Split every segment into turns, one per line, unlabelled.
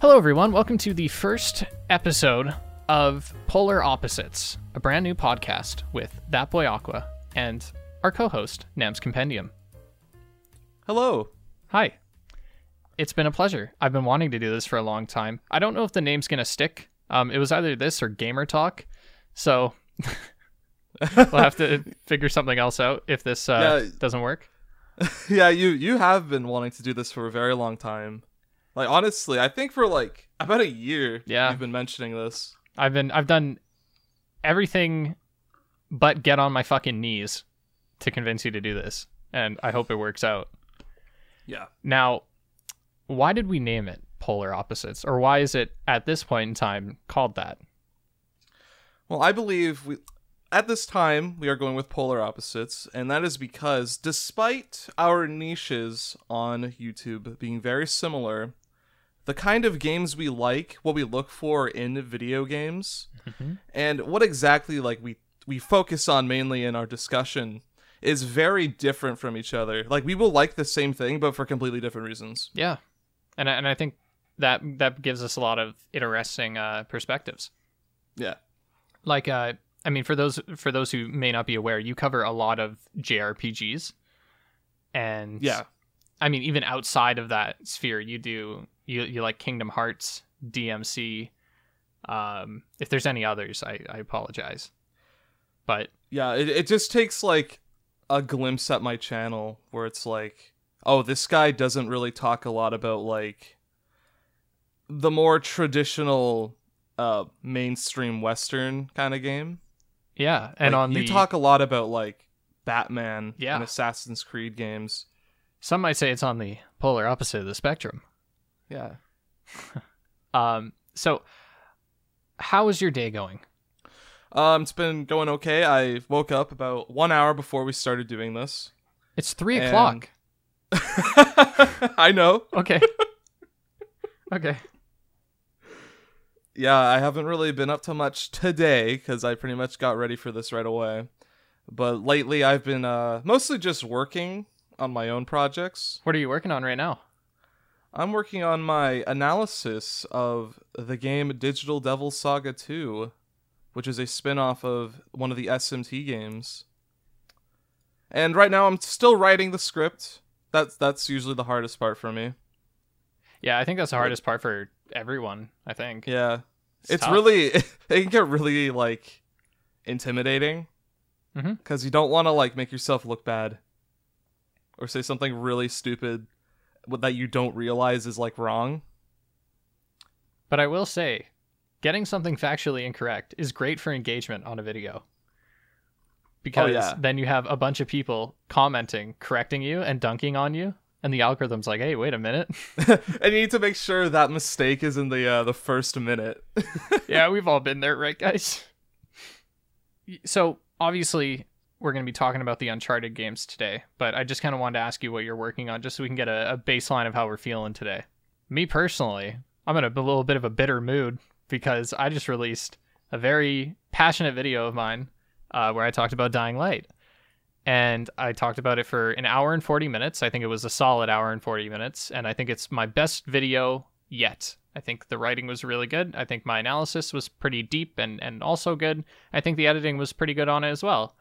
Hello, everyone. Welcome to the first episode of Polar Opposites, a brand new podcast with That Boy Aqua and our co host, Nam's Compendium.
Hello.
Hi. It's been a pleasure. I've been wanting to do this for a long time. I don't know if the name's going to stick. Um, it was either this or Gamer Talk. So we'll have to figure something else out if this uh,
Yeah.
doesn't work.
Yeah, you you have been wanting to do this for a very long time. Like honestly, I think for like about a year
Yeah.
you've been mentioning this.
I've been I've done everything but get on my fucking knees to convince you to do this, and I hope it works out.
Yeah.
Now, why did we name it Polar Opposites, or why is it at this point in time called that?
Well, I believe we at this time we are going with polar opposites, and that is because despite our niches on YouTube being very similar, the kind of games we like, what we look for in video games, and what exactly like we we focus on mainly in our discussion is very different from each other. Like we will like the same thing but for completely different reasons.
Yeah, and I, and I think that that gives us a lot of interesting uh, perspectives.
Yeah.
Like, uh, I mean, for those for those who may not be aware, you cover a lot of JRPGs, and
Yeah.
I mean, even outside of that sphere, you do you you like Kingdom Hearts, DMC. Um, if there's any others, I, I apologize, but
Yeah, it, it just takes like a glimpse at my channel where it's like, oh, this guy doesn't really talk a lot about like the more traditional uh mainstream western kind of game.
yeah, and
Like,
on the
you talk a lot about like Batman
Yeah.
and Assassin's Creed games.
some might say it's on the polar opposite of the spectrum.
Yeah.
Um, so how is your day going?
Um it's been going okay. I woke up about 1 hour before we started doing this.
It's three
And-
o'clock.
I know.
Okay. okay.
Yeah, I haven't really been up to much today because I pretty much got ready for this right away. But lately, I've been uh, mostly just working on my own projects.
What are you working on right now?
I'm working on my analysis of the game Digital Devil Saga 2, which is a spin off of one of the SMT games. And right now, I'm still writing the script. That's that's usually the hardest part for me.
Yeah, I think that's the hardest part for everyone. I think.
Yeah, it's,
tough.
really it can get really like intimidating
Mhm.
because you don't want to like make yourself look bad or say something really stupid that you don't realize is like wrong.
But I will say, getting something factually incorrect is great for engagement on a video. Because
yeah.
then you have a bunch of people commenting, correcting you, and dunking on you, and the algorithm's like, "Hey, wait a minute."
and you need to make sure that mistake is in the uh, the first minute.
yeah, we've all been there, right, guys? So obviously, we're going to be talking about the Uncharted games today, but I just kind of wanted to ask you what you're working on, just so we can get a, a baseline of how we're feeling today. Me personally, I'm in a little bit of a bitter mood because I just released a very passionate video of mine uh, where I talked about Dying Light. And I talked about it for an hour and 40 minutes. I think it was a solid hour and 40 minutes. And I think it's my best video yet. I think the writing was really good. I think my analysis was pretty deep and, and also good. I think the editing was pretty good on it as well.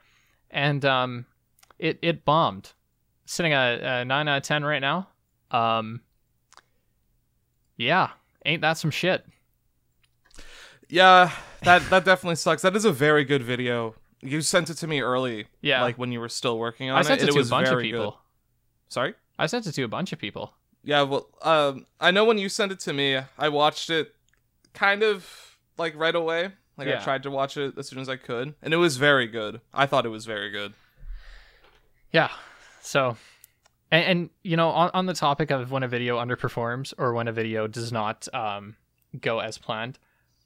And um, it, it bombed. Sitting at a 9 out of 10 right now. Um, yeah, ain't that some shit?
yeah, that that definitely sucks. That is a very good video. You sent it to me early,
Yeah.
like when you were still working on it.
I sent
it.
it, to a bunch of people.
good. Sorry.
I sent it to a bunch of people.
Yeah, well, um, I know when you sent it to me, I watched it kind of like right away. Like
Yeah.
I tried to watch it as soon as I could, and it was very good. I thought it was very good.
Yeah. So, and, and you know, on, on the topic of when a video underperforms or when a video does not um, go as planned,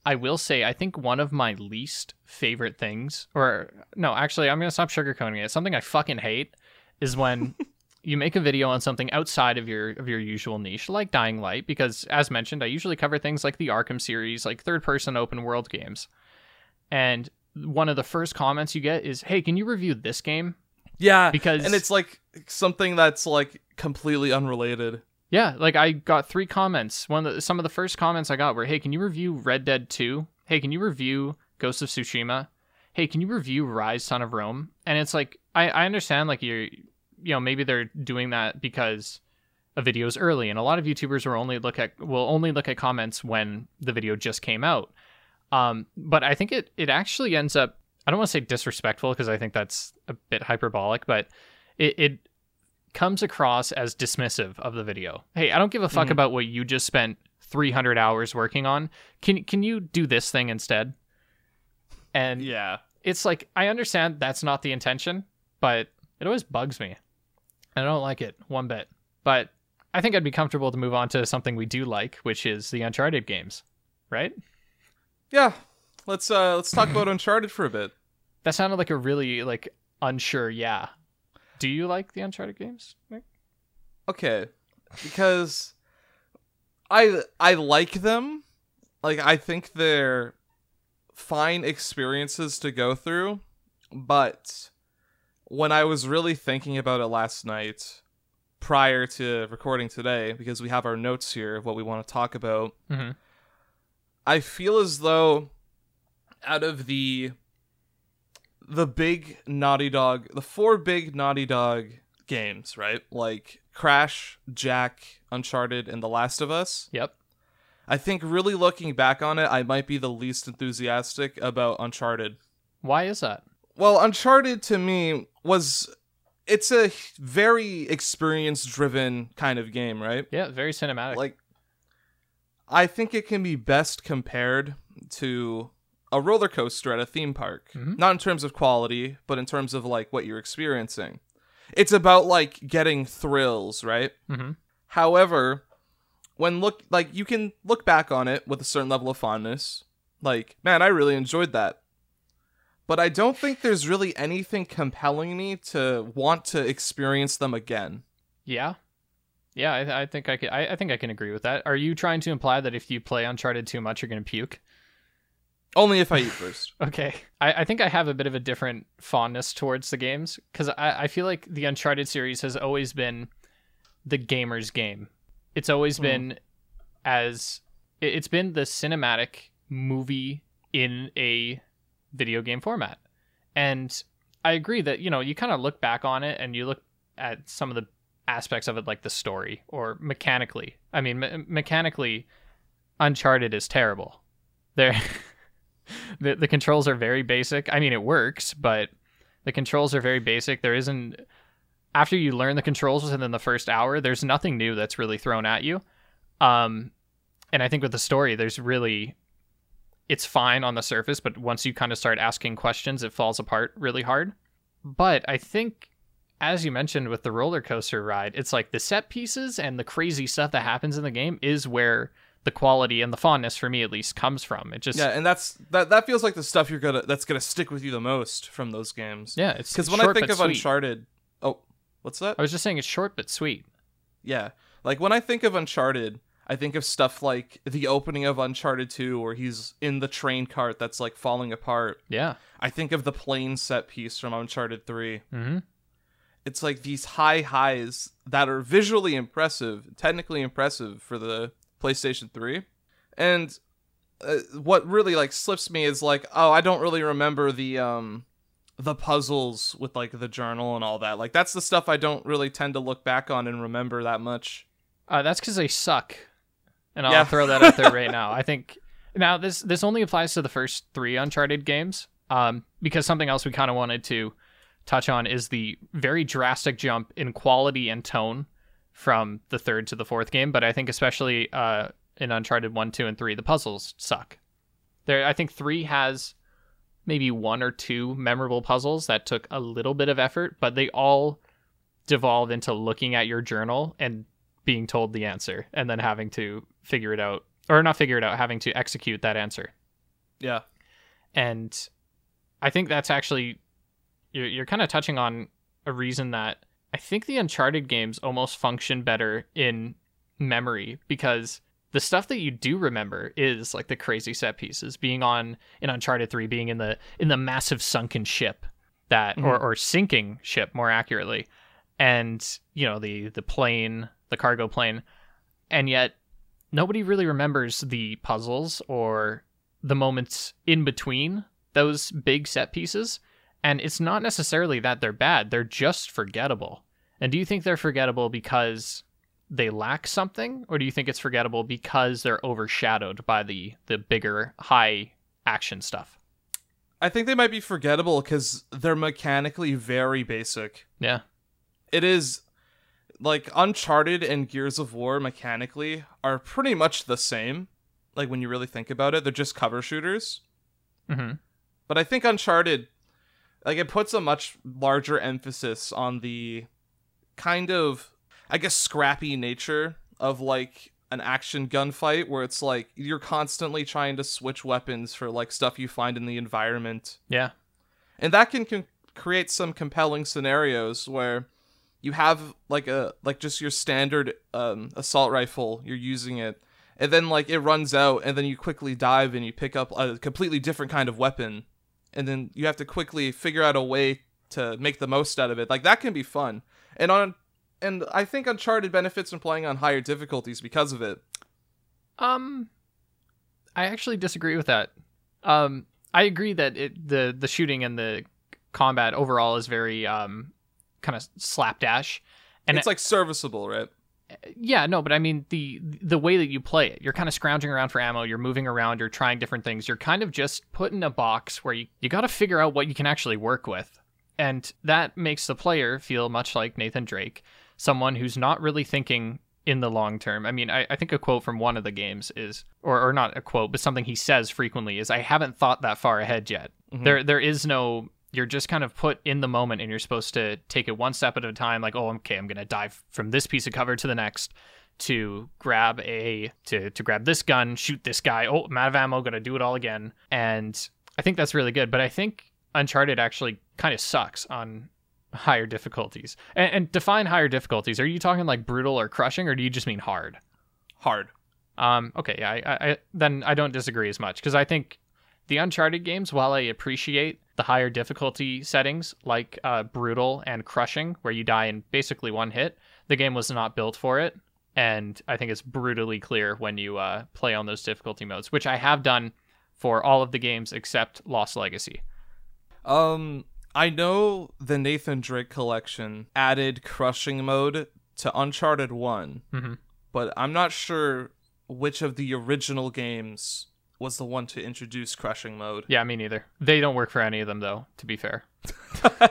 I will say I think one of my least favorite things, or no, actually, I'm gonna stop sugarcoating it. Something I fucking hate is when you make a video on something outside of your of your usual niche, like Dying Light, because as mentioned, I usually cover things like the Arkham series, like third person open world games, and one of the first comments you get is, "Hey, can you review this game?"
Yeah,
Because-
and it's like something that's like completely unrelated.
Yeah, like I got three comments. One of the, some of the first comments I got were, "Hey, can you review Red Dead 2? Hey, can you review Ghost of Tsushima? Hey, can you review Ryse Son of Rome?" And it's like I I understand like you're you know, maybe they're doing that because a video is early and a lot of YouTubers will only look at will only look at comments when the video just came out. Um, but I think it it actually ends up I don't want to say disrespectful because I think that's a bit hyperbolic, but it, it comes across as dismissive of the video. Hey, I don't give a fuck
Mhm.
about what you just spent 300 hours working on. Can can you do this thing instead? And
Yeah.
it's like I understand that's not the intention, but it always bugs me. I don't like it one bit. But I think I'd be comfortable to move on to something we do like, which is the Uncharted games, right?
Yeah. Let's uh let's talk about Uncharted for a bit.
That sounded like a really like unsure yeah. Do you like the Uncharted games? Nick?
Okay. Because I I like them. Like I think they're fine experiences to go through, but when I was really thinking about it last night prior to recording today because we have our notes here of what we want to talk about,
Mhm.
I feel as though out of the the big Naughty Dog, the four big Naughty Dog games, right? Like Crash, Jak, Uncharted, and The Last of Us.
Yep.
I think really looking back on it, I might be the least enthusiastic about Uncharted.
Why is that?
Well, Uncharted to me was it's a very experience driven kind of game, right?
Yeah, very cinematic.
like I think it can be best compared to a roller coaster at a theme park.
Mhm.
Not in terms of quality, but in terms of like what you're experiencing. It's about like getting thrills, right?
Mhm.
However, when look like you can look back on it with a certain level of fondness. Like, man, I really enjoyed that. But I don't think there's really anything compelling me to want to experience them again.
Yeah. Yeah, I, I think I, can, I, I think I can agree with that. Are you trying to imply that if you play Uncharted too much, you're going to puke?
Only if I eat first.
Okay. I, I think I have a bit of a different fondness towards the games because I, I feel like the Uncharted series has always been the gamer's game. It's always
Hmm.
been as it- it's been the cinematic movie in a video game format. And I agree that, you know, you kind of look back on it and you look at some of the aspects of it like the story or mechanically. I mean, me- mechanically Uncharted is terrible. There the the controls are very basic. I mean, it works, but the controls are very basic. There isn't after you learn the controls within the first hour, there's nothing new that's really thrown at you. Um, and I think with the story, there's really it's fine on the surface, but once you kind of start asking questions, it falls apart really hard. But I think, as you mentioned with the roller coaster ride, it's like the set pieces and the crazy stuff that happens in the game is where the quality and the fondness for me at least comes from. It just
Yeah, and that's that. That feels like the stuff you're gonna that's gonna stick with you the most from those games.
yeah, it's
because when I think of
sweet.
Uncharted, oh, what's that?
I was just saying it's short but sweet.
Yeah, like when I think of Uncharted, I think of stuff like the opening of Uncharted Two, where he's in the train cart that's like falling apart.
Yeah.
I think of the plane set piece from Uncharted Three.
Mm-hmm.
It's like these high highs that are visually impressive, technically impressive for the PlayStation 3. And uh, what really like slips me is like, oh, I don't really remember the um the puzzles with like the journal and all that. Like that's the stuff I don't really tend to look back on and remember that much.
Uh, that's because they suck, and I'll
Yeah.
throw that out there right now. I think now this this only applies to the first three Uncharted games, um, because something else we kind of wanted to touch on is the very drastic jump in quality and tone from the third to the fourth game. But I think especially uh, in Uncharted one, two, and three, the puzzles suck. There, I think three has maybe one or two memorable puzzles that took a little bit of effort, but they all devolve into looking at your journal and being told the answer and then having to figure it out or not figure it out having to execute that answer
Yeah.
and i think that's actually you're, you're kind of touching on a reason that i think the uncharted games almost function better in memory because the stuff that you do remember is like the crazy set pieces being on in uncharted 3 being in the in the massive sunken ship that or, mm-hmm. or sinking ship more accurately and you know the the plane the cargo plane and yet nobody really remembers the puzzles or the moments in between those big set pieces. And it's not necessarily that they're bad, they're just forgettable. And do you think they're forgettable because they lack something, or do you think it's forgettable because they're overshadowed by the the bigger high action stuff?
I think they might be forgettable because they're mechanically very basic.
Yeah.
It is like Uncharted and Gears of War mechanically are pretty much the same. Like when you really think about it, they're just cover shooters.
hmm
But I think Uncharted, like it puts a much larger emphasis on the kind of, I guess, scrappy nature of like an action gunfight where it's like you're constantly trying to switch weapons for like stuff you find in the environment
Yeah.
and that can, can create some compelling scenarios where you have like a like just your standard um, assault rifle you're using it and then like it runs out and then you quickly dive and you pick up a completely different kind of weapon and then you have to quickly figure out a way to make the most out of it. Like that can be fun. And on and i think uncharted benefits from playing on higher difficulties because of it.
Um, I actually disagree with that. Um, I agree that it, the the shooting and the combat overall is very um kind of slapdash. And
it's like serviceable right
Yeah, no, but I mean the the way that you play it, you're kind of scrounging around for ammo, you're moving around, you're trying different things. You're kind of just put in a box where you, you got to figure out what you can actually work with. And that makes the player feel much like Nathan Drake, someone who's not really thinking in the long term. I mean, I, I think a quote from one of the games is, or, or not a quote, but something he says frequently is, I haven't thought that far ahead yet.
Mhm.
There There is no, you're just kind of put in the moment and you're supposed to take it one step at a time, like, oh, okay, I'm going to dive from this piece of cover to the next to grab a to to grab this gun, shoot this guy. Oh, I'm out of ammo, gonna do it all again. And I think that's really good. But I think Uncharted actually kind of sucks on higher difficulties. And, and define higher difficulties. Are you talking like brutal or crushing, or do you just mean hard?
hard
Um, okay, yeah, I, I, I then I don't disagree as much because I think the Uncharted games, while I appreciate the higher difficulty settings like uh, brutal and crushing, where you die in basically one hit, the game was not built for it, and I think it's brutally clear when you uh, play on those difficulty modes, which I have done for all of the games except Lost Legacy.
Um, I know the Nathan Drake collection added crushing mode to Uncharted One,
Mhm.
but I'm not sure which of the original games was the one to introduce crushing mode.
Yeah, me neither. They don't work for any of them, though. To be fair,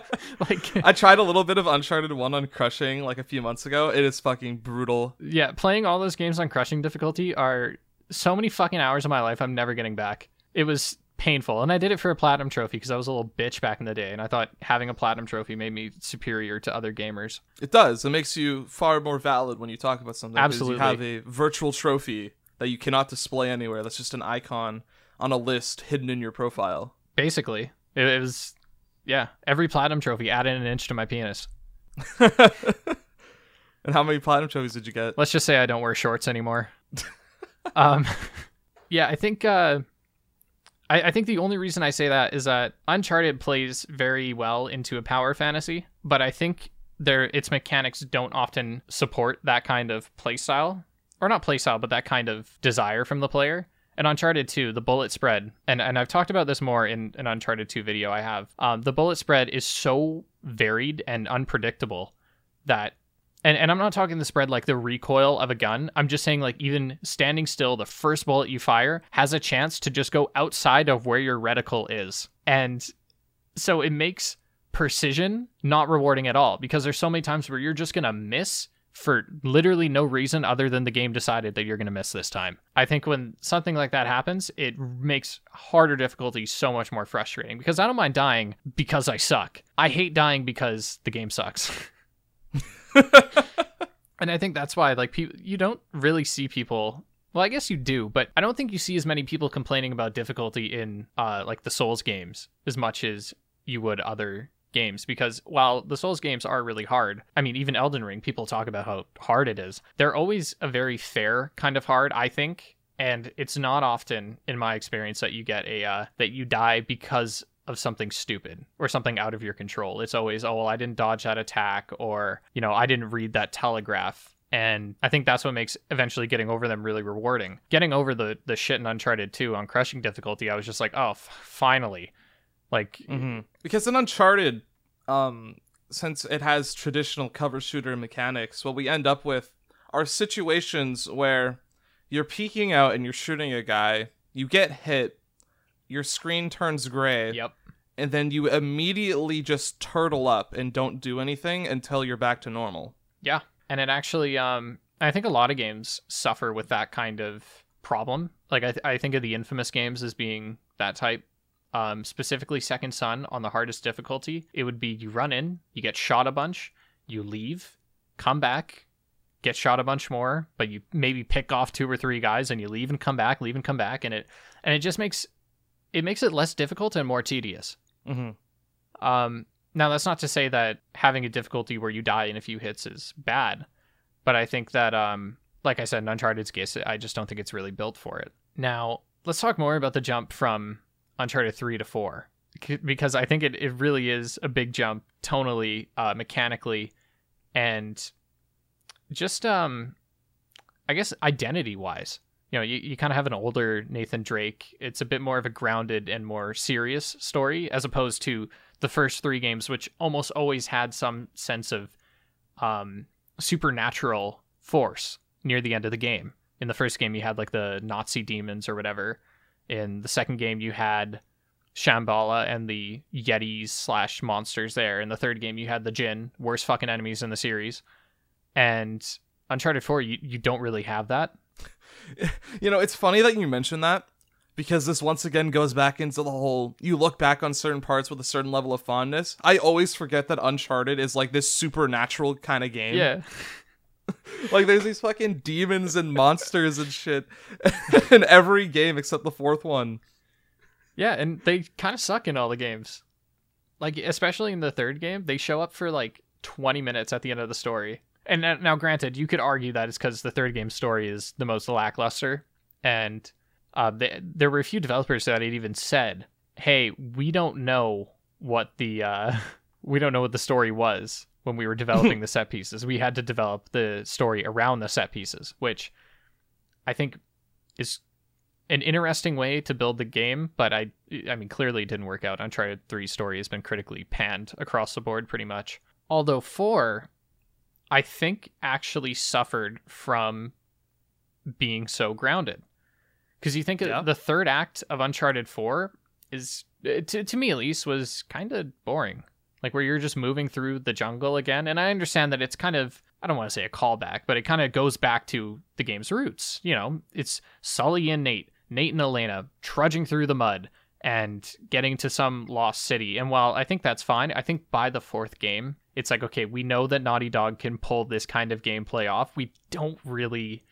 like
I tried a little bit of Uncharted One on crushing like a few months ago. It is fucking brutal.
yeah, playing all those games on crushing difficulty are so many fucking hours of my life I'm never getting back. It was painful, and I did it for a platinum trophy because I was a little bitch back in the day, and I thought having a platinum trophy made me superior to other gamers.
It does. It makes you far more valid when you talk about something.
Absolutely.
You have a virtual trophy that you cannot display anywhere. That's just an icon on a list hidden in your profile.
Basically, it, was yeah. Every platinum trophy added an inch to my penis.
and how many platinum trophies did you get?
Let's just say I don't wear shorts anymore. um, yeah, I think uh, I, I think the only reason I say that is that Uncharted plays very well into a power fantasy, but I think there its mechanics don't often support that kind of playstyle, or not playstyle, but that kind of desire from the player. And Uncharted 2, the bullet spread, and, and I've talked about this more in an Uncharted 2 video I have. Um, the bullet spread is so varied and unpredictable that and and I'm not talking the spread like the recoil of a gun. I'm just saying like even standing still, the first bullet you fire has a chance to just go outside of where your reticle is. And so it makes precision not rewarding at all because there's so many times where you're just going to miss for literally no reason other than the game decided that you're going to miss this time. I think when something like that happens, it makes harder difficulty so much more frustrating because I don't mind dying because I suck. I hate dying because the game sucks. and I think that's why like people you don't really see people well, I guess you do, but I don't think you see as many people complaining about difficulty in uh like the Souls games as much as you would other games because while the Souls games are really hard, I mean even Elden Ring people talk about how hard it is. They're always a very fair kind of hard, I think, and it's not often in my experience that you get a uh, that you die because of something stupid or something out of your control. It's always, oh, well, I didn't dodge that attack or, you know, I didn't read that telegraph And I think that's what makes eventually getting over them really rewarding. Getting over the the shit in Uncharted 2 on crushing difficulty, I was just like, oh, f- finally. Like,
Mm-hmm. Because in Uncharted, um, since it has traditional cover shooter mechanics, what we end up with are situations where you're peeking out and you're shooting a guy, you get hit, your screen turns gray,
yep.
and then you immediately just turtle up and don't do anything until you're back to normal.
Yeah, and it actually, um, I think a lot of games suffer with that kind of problem. Like I, th- I think of the infamous games as being that type. Um, specifically, Second Son on the hardest difficulty, it would be you run in, you get shot a bunch, you leave, come back, get shot a bunch more, but you maybe pick off two or three guys and you leave and come back, leave and come back, and it and it just makes it makes it less difficult and more tedious.
Mm-hmm.
Um, now that's not to say that having a difficulty where you die in a few hits is bad, but I think that, um, like I said, in Uncharted's case, I just don't think it's really built for it. Now let's talk more about the jump from Uncharted three to four, because I think it, it really is a big jump tonally, uh, mechanically, and just um, I guess identity wise. You know, you, you kind of have an older Nathan Drake. It's a bit more of a grounded and more serious story as opposed to the first three games, which almost always had some sense of um, supernatural force near the end of the game. In the first game, you had like the Nazi demons or whatever. In the second game, you had Shambhala and the Yetis slash monsters there. In the third game, you had the Djinn, worst fucking enemies in the series. And Uncharted 4, you, you don't really have that.
You know, it's funny that you mention that because this once again goes back into the whole you look back on certain parts with a certain level of fondness. I always forget that Uncharted is like this supernatural kind of game.
Yeah.
Like there's these fucking demons and monsters and shit in every game except the fourth one.
Yeah, and they kind of suck in all the games. Like especially in the third game, they show up for like 20 minutes at the end of the story. And now, granted, you could argue that it's because the third game story is the most lackluster, and uh, they, there were a few developers that had even said, "Hey, we don't know what the uh, we don't know what the story was when we were developing the set pieces. We had to develop the story around the set pieces, which I think is an interesting way to build the game, but I I mean clearly it didn't work out. Uncharted 3 story has been critically panned across the board pretty much. Although 4 I think actually suffered from being so grounded. Cuz you think
Yeah.
the third act of Uncharted 4 is to, to me at least was kind of boring. Like where you're just moving through the jungle again and I understand that it's kind of I don't want to say a callback, but it kind of goes back to the game's roots. You know, it's Sully and Nate, Nate and Elena trudging through the mud and getting to some lost city. And while I think that's fine, I think by the fourth game, it's like, okay, we know that Naughty Dog can pull this kind of gameplay off. We don't really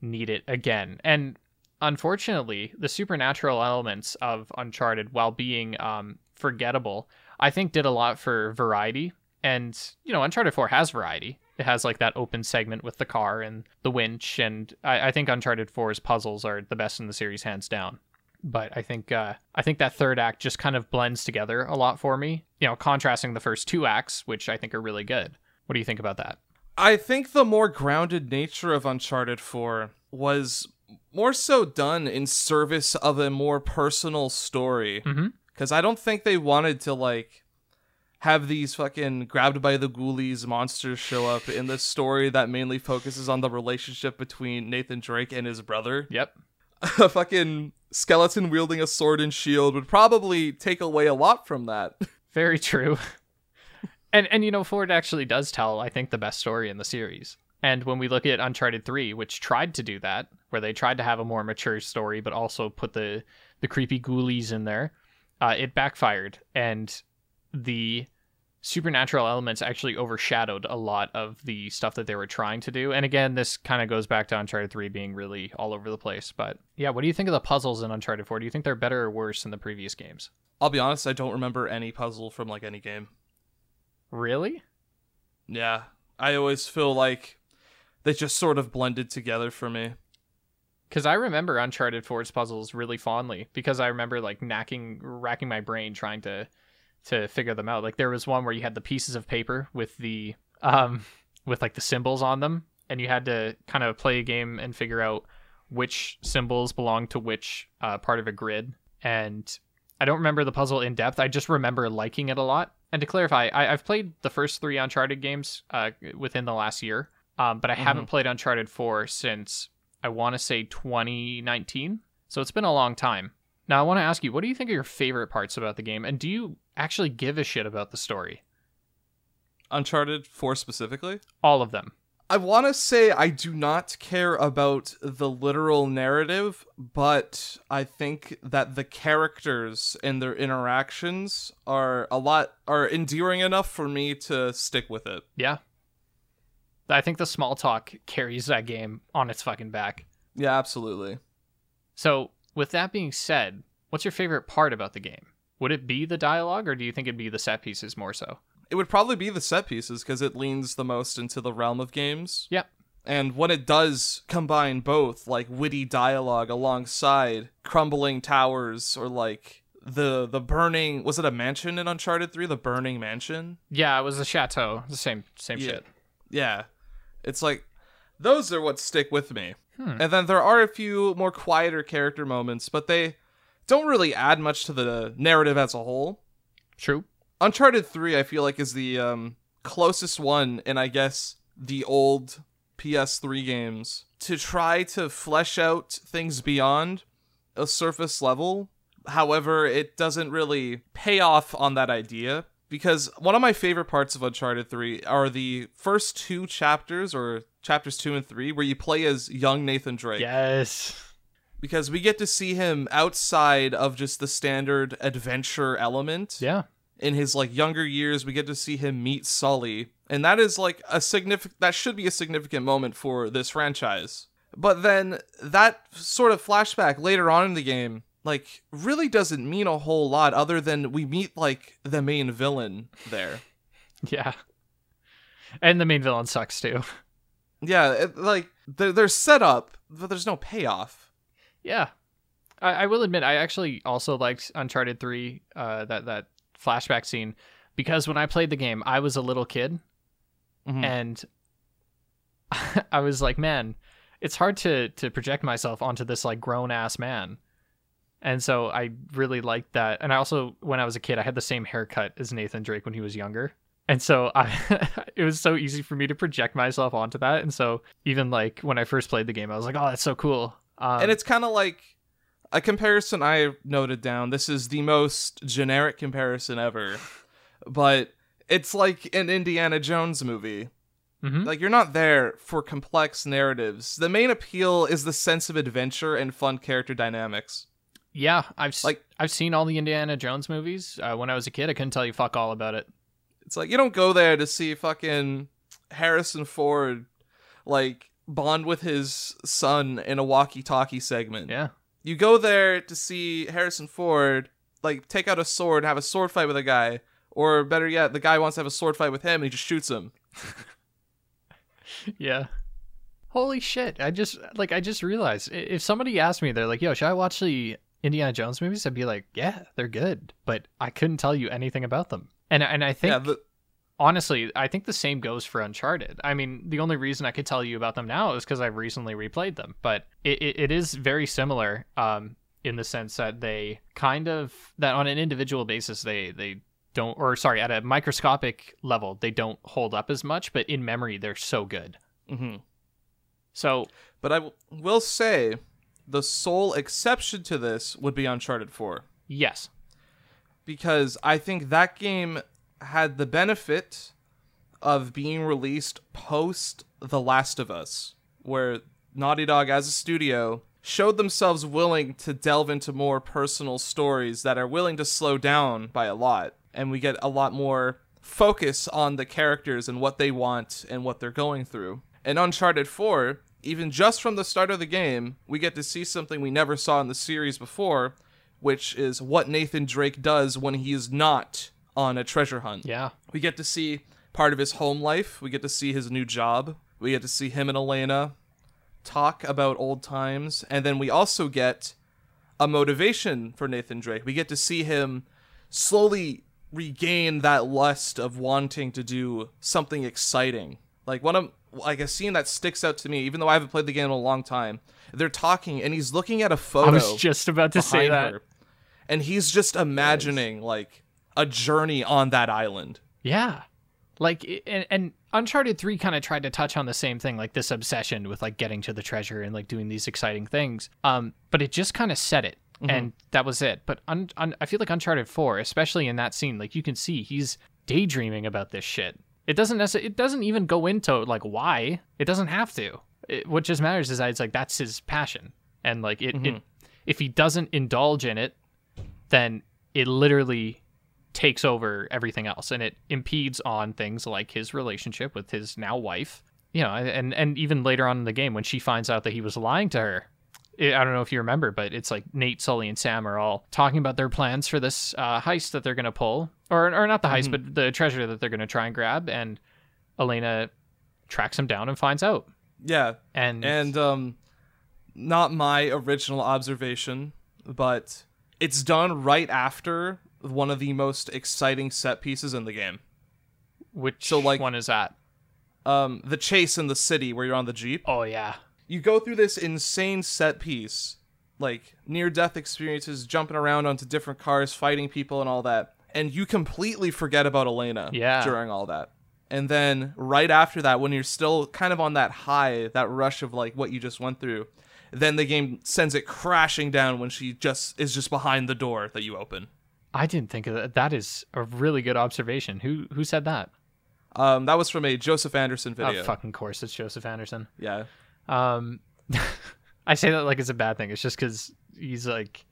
need it again. And unfortunately, the supernatural elements of Uncharted, while being um, forgettable, I think did a lot for variety. And, you know, Uncharted 4 has variety. It has like that open segment with the car and the winch. And I, I think Uncharted 4's puzzles are the best in the series, hands down. But I think uh, I think that third act just kind of blends together a lot for me. You know, contrasting the first two acts, which I think are really good. What do you think about that?
I think the more grounded nature of Uncharted 4 was more so done in service of a more personal story.
Mm-hmm.
Because I don't think they wanted to, like, have these fucking grabbed by the ghoulies monsters show up in this story that mainly focuses on the relationship between Nathan Drake and his brother.
Yep.
A fucking skeleton wielding a sword and shield would probably take away a lot from that.
Very true. and and you know Ford actually does tell I think the best story in the series. And when we look at Uncharted 3, which tried to do that, where they tried to have a more mature story but also put the the creepy ghoulies in there, uh, it backfired and the supernatural elements actually overshadowed a lot of the stuff that they were trying to do. And again, this kind of goes back to Uncharted 3 being really all over the place. But yeah, what do you think of the puzzles in Uncharted 4? Do you think they're better or worse than the previous games?
I'll be honest, I don't remember any puzzle from like any game.
Really?
Yeah, I always feel like they just sort of blended together for me.
Because I remember Uncharted 4's puzzles really fondly because I remember like knacking, racking my brain trying to to figure them out. Like there was one where you had the pieces of paper with the um with like the symbols on them, and you had to kind of play a game and figure out which symbols belong to which uh, part of a grid. And I don't remember the puzzle in depth. I just remember liking it a lot. And to clarify, I, have played the first three Uncharted games uh, within the last year, um, but I mm-hmm. haven't played Uncharted 4 since I want to say 2019. So it's been a long time. Now, I want to ask you, what do you think are your favorite parts about the game? And do you actually give a shit about the story?
Uncharted 4 specifically?
All of them.
I want to say I do not care about the literal narrative, but I think that the characters and their interactions are a lot are endearing enough for me to stick with it.
Yeah. I think the small talk carries that game on its fucking back.
Yeah, absolutely.
So, with that being said, what's your favorite part about the game? Would it be the dialogue or do you think it'd be the set pieces more so?
it would probably be the set pieces because it leans the most into the realm of games.
Yep.
And when it does combine both, like witty dialogue alongside crumbling towers or like the the burning was it a mansion in Uncharted 3, the burning mansion?
Yeah, it was a chateau. The same same
yeah.
shit.
Yeah. It's like those are what stick with me. Hmm. And then there are a few more quieter character moments, but they don't really add much to the narrative as a whole.
True.
Uncharted 3 I feel like is the um, closest one in I guess the old PS3 games to try to flesh out things beyond a surface level. However, it doesn't really pay off on that idea because one of my favorite parts of Uncharted 3 are the first two chapters or chapters 2 and 3 where you play as young Nathan Drake.
Yes.
Because we get to see him outside of just the standard adventure element.
Yeah
in his like younger years we get to see him meet Sully and that is like a significant that should be a significant moment for this franchise but then that sort of flashback later on in the game like really doesn't mean a whole lot other than we meet like the main villain there.
Yeah. And the main villain sucks too.
Yeah it, like they're, they're set up but there's no payoff.
Yeah. I, I will admit i actually also liked uncharted 3 uh that that flashback scene because when I played the game, I was a little kid mm-hmm. and I was like, man, it's hard to to project myself onto this like grown ass man. And so I really liked that. And I also when I was a kid, I had the same haircut as Nathan Drake when he was younger. And so I it was so easy for me to project myself onto that. And so even like when I first played the game, I was like, "Oh, that's so cool."
Um, and it's kind of like a comparison I noted down. This is the most generic comparison ever, but it's like an Indiana Jones movie. Mm-hmm. Like you're not there for complex narratives. The main appeal is the sense of adventure and fun character dynamics.
Yeah, I've like I've seen all the Indiana Jones movies. Uh, when I was a kid, I couldn't tell you fuck all about it.
It's like you don't go there to see fucking Harrison Ford like bond with his son in a walkie-talkie segment.
Yeah
you go there to see Harrison Ford like take out a sword, have a sword fight with a guy, or better yet, the guy wants to have a sword fight with him and he just shoots him.
yeah. Holy shit. I just like I just realized if somebody asked me they're like, "Yo, should I watch the Indiana Jones movies?" I'd be like, "Yeah, they're good." But I couldn't tell you anything about them. And and I think yeah, the- honestly, I think the same goes for Uncharted. I mean, the only reason I could tell you about them now is because I've recently replayed them, but it, it, it is very similar um, in the sense that they kind of that on an individual basis they they don't or sorry at a microscopic level they don't hold up as much, but in memory they're so good.
Mm-hmm.
So,
but I w- will say the sole exception to this would be Uncharted Four.
Yes,
because I think that game had the benefit of being released post The Last of Us, where Naughty Dog as a studio showed themselves willing to delve into more personal stories that are willing to slow down by a lot. And we get a lot more focus on the characters and what they want and what they're going through. In Uncharted 4, even just from the start of the game, we get to see something we never saw in the series before, which is what Nathan Drake does when he is not on a treasure hunt.
Yeah.
We get to see part of his home life. We get to see his new job. We get to see him and Elena talk about old times. And then we also get a motivation for Nathan Drake. We get to see him slowly regain that lust of wanting to do something exciting. Like one of like a scene that sticks out to me, even though I haven't played the game in a long time. They're talking, and he's looking at a photo.
I was just about to say that.
her, and he's just imagining like a journey on that island.
Yeah. Like and, and Uncharted 3 kind of tried to touch on the same thing like this obsession with like getting to the treasure and like doing these exciting things. Um but it just kind of set it and that was it. But un- un- I feel like Uncharted 4, especially in that scene, like you can see he's daydreaming about this shit. It doesn't necessarily it doesn't even go into like why. It doesn't have to. It, what just matters is that it's like that's his passion. And like it, it mm-hmm. if he doesn't indulge in it, then it literally takes over everything else and it impedes on things like his relationship with his now wife you know and and even later on in the game when she finds out that he was lying to her i I don't know if you remember but it's like nate sully and sam are all talking about their plans for this uh, heist that they're going to pull. Or, or not the heist but the treasure that they're going to try and grab. And elena tracks him down and finds out.
Yeah,
and
and um, not my original observation, but it's done right after one of the most exciting set pieces in the game.
which
so, like-
one is that?
Um, the chase in the city where you're on the jeep.
oh yeah
you go through this insane set piece, like near death experiences, jumping around onto different cars, fighting people, and all that, and you completely forget about Elena
Yeah.
during all that. And then right after that, when you're still kind of on that high, that rush of like what you just went through, then the game sends it crashing down when she just is just behind the door that you open.
i didn't think of that that is a really good observation who who said that
Um, that was from a Joseph Anderson video.
Of fucking course, it's Joseph Anderson.
yeah,
Um, I say that like it's a bad thing. It's just because he's like,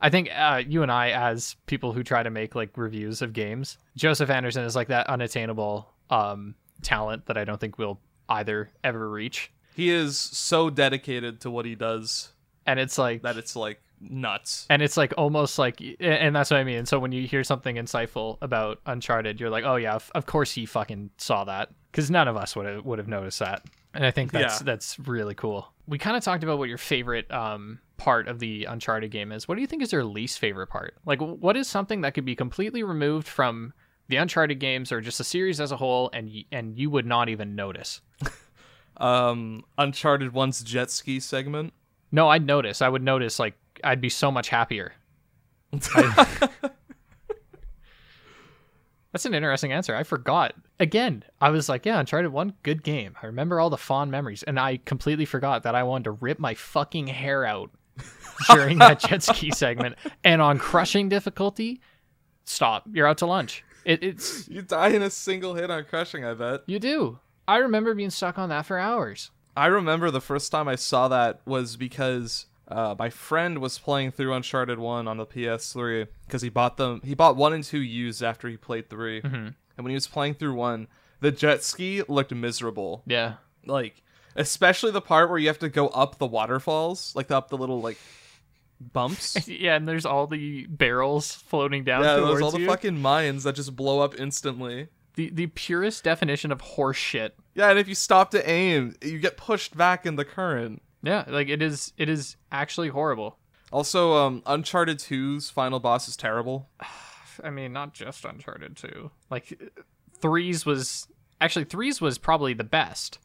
I think uh, you and I, as people who try to make like reviews of games, Joseph Anderson is like that unattainable um talent that I don't think we'll either ever reach.
he is so dedicated to what he does
And it's like
that it's like nuts.
and it's like almost like and that's what i mean so when you hear something insightful about uncharted you're like oh yeah of, of course he fucking saw that because none of us would have would have noticed that and i think that's
Yeah.
that's really cool. We kind of talked about what your favorite um part of the uncharted game is. What do you think is your least favorite part? Like what is something that could be completely removed from the uncharted games or just the series as a whole and y- and you would not even notice?
Um Uncharted One's jet ski segment.
no i'd notice. I would notice like i'd be so much happier. I- That's an interesting answer. I forgot. Again, I was like, yeah, Uncharted 1, good game. I remember all the fond memories. And I completely forgot that I wanted to rip my fucking hair out during that jet ski segment. And on crushing difficulty, stop. You're out to lunch. It, it's,
You die in a single hit on crushing, I bet.
you do. I remember being stuck on that for hours.
I remember the first time I saw that was because uh, my friend was playing through Uncharted One on the PS3 because he bought them. He bought one and two used after he played 3
Mm-hmm.
and when he was playing through one, the jet ski looked miserable.
Yeah.
Like especially the part where you have to go up the waterfalls, like up the little like bumps.
Yeah, and there's all the barrels floating down
yeah, there's all the
you.
fucking mines that just blow up instantly.
the, the purest definition of horse shit.
Yeah, and if you stop to aim, you get pushed back in the current.
Yeah, like it is it is actually horrible.
Also, um, Uncharted 2's final boss is terrible.
I mean, not just Uncharted 2. Like threes was actually threes was probably the best.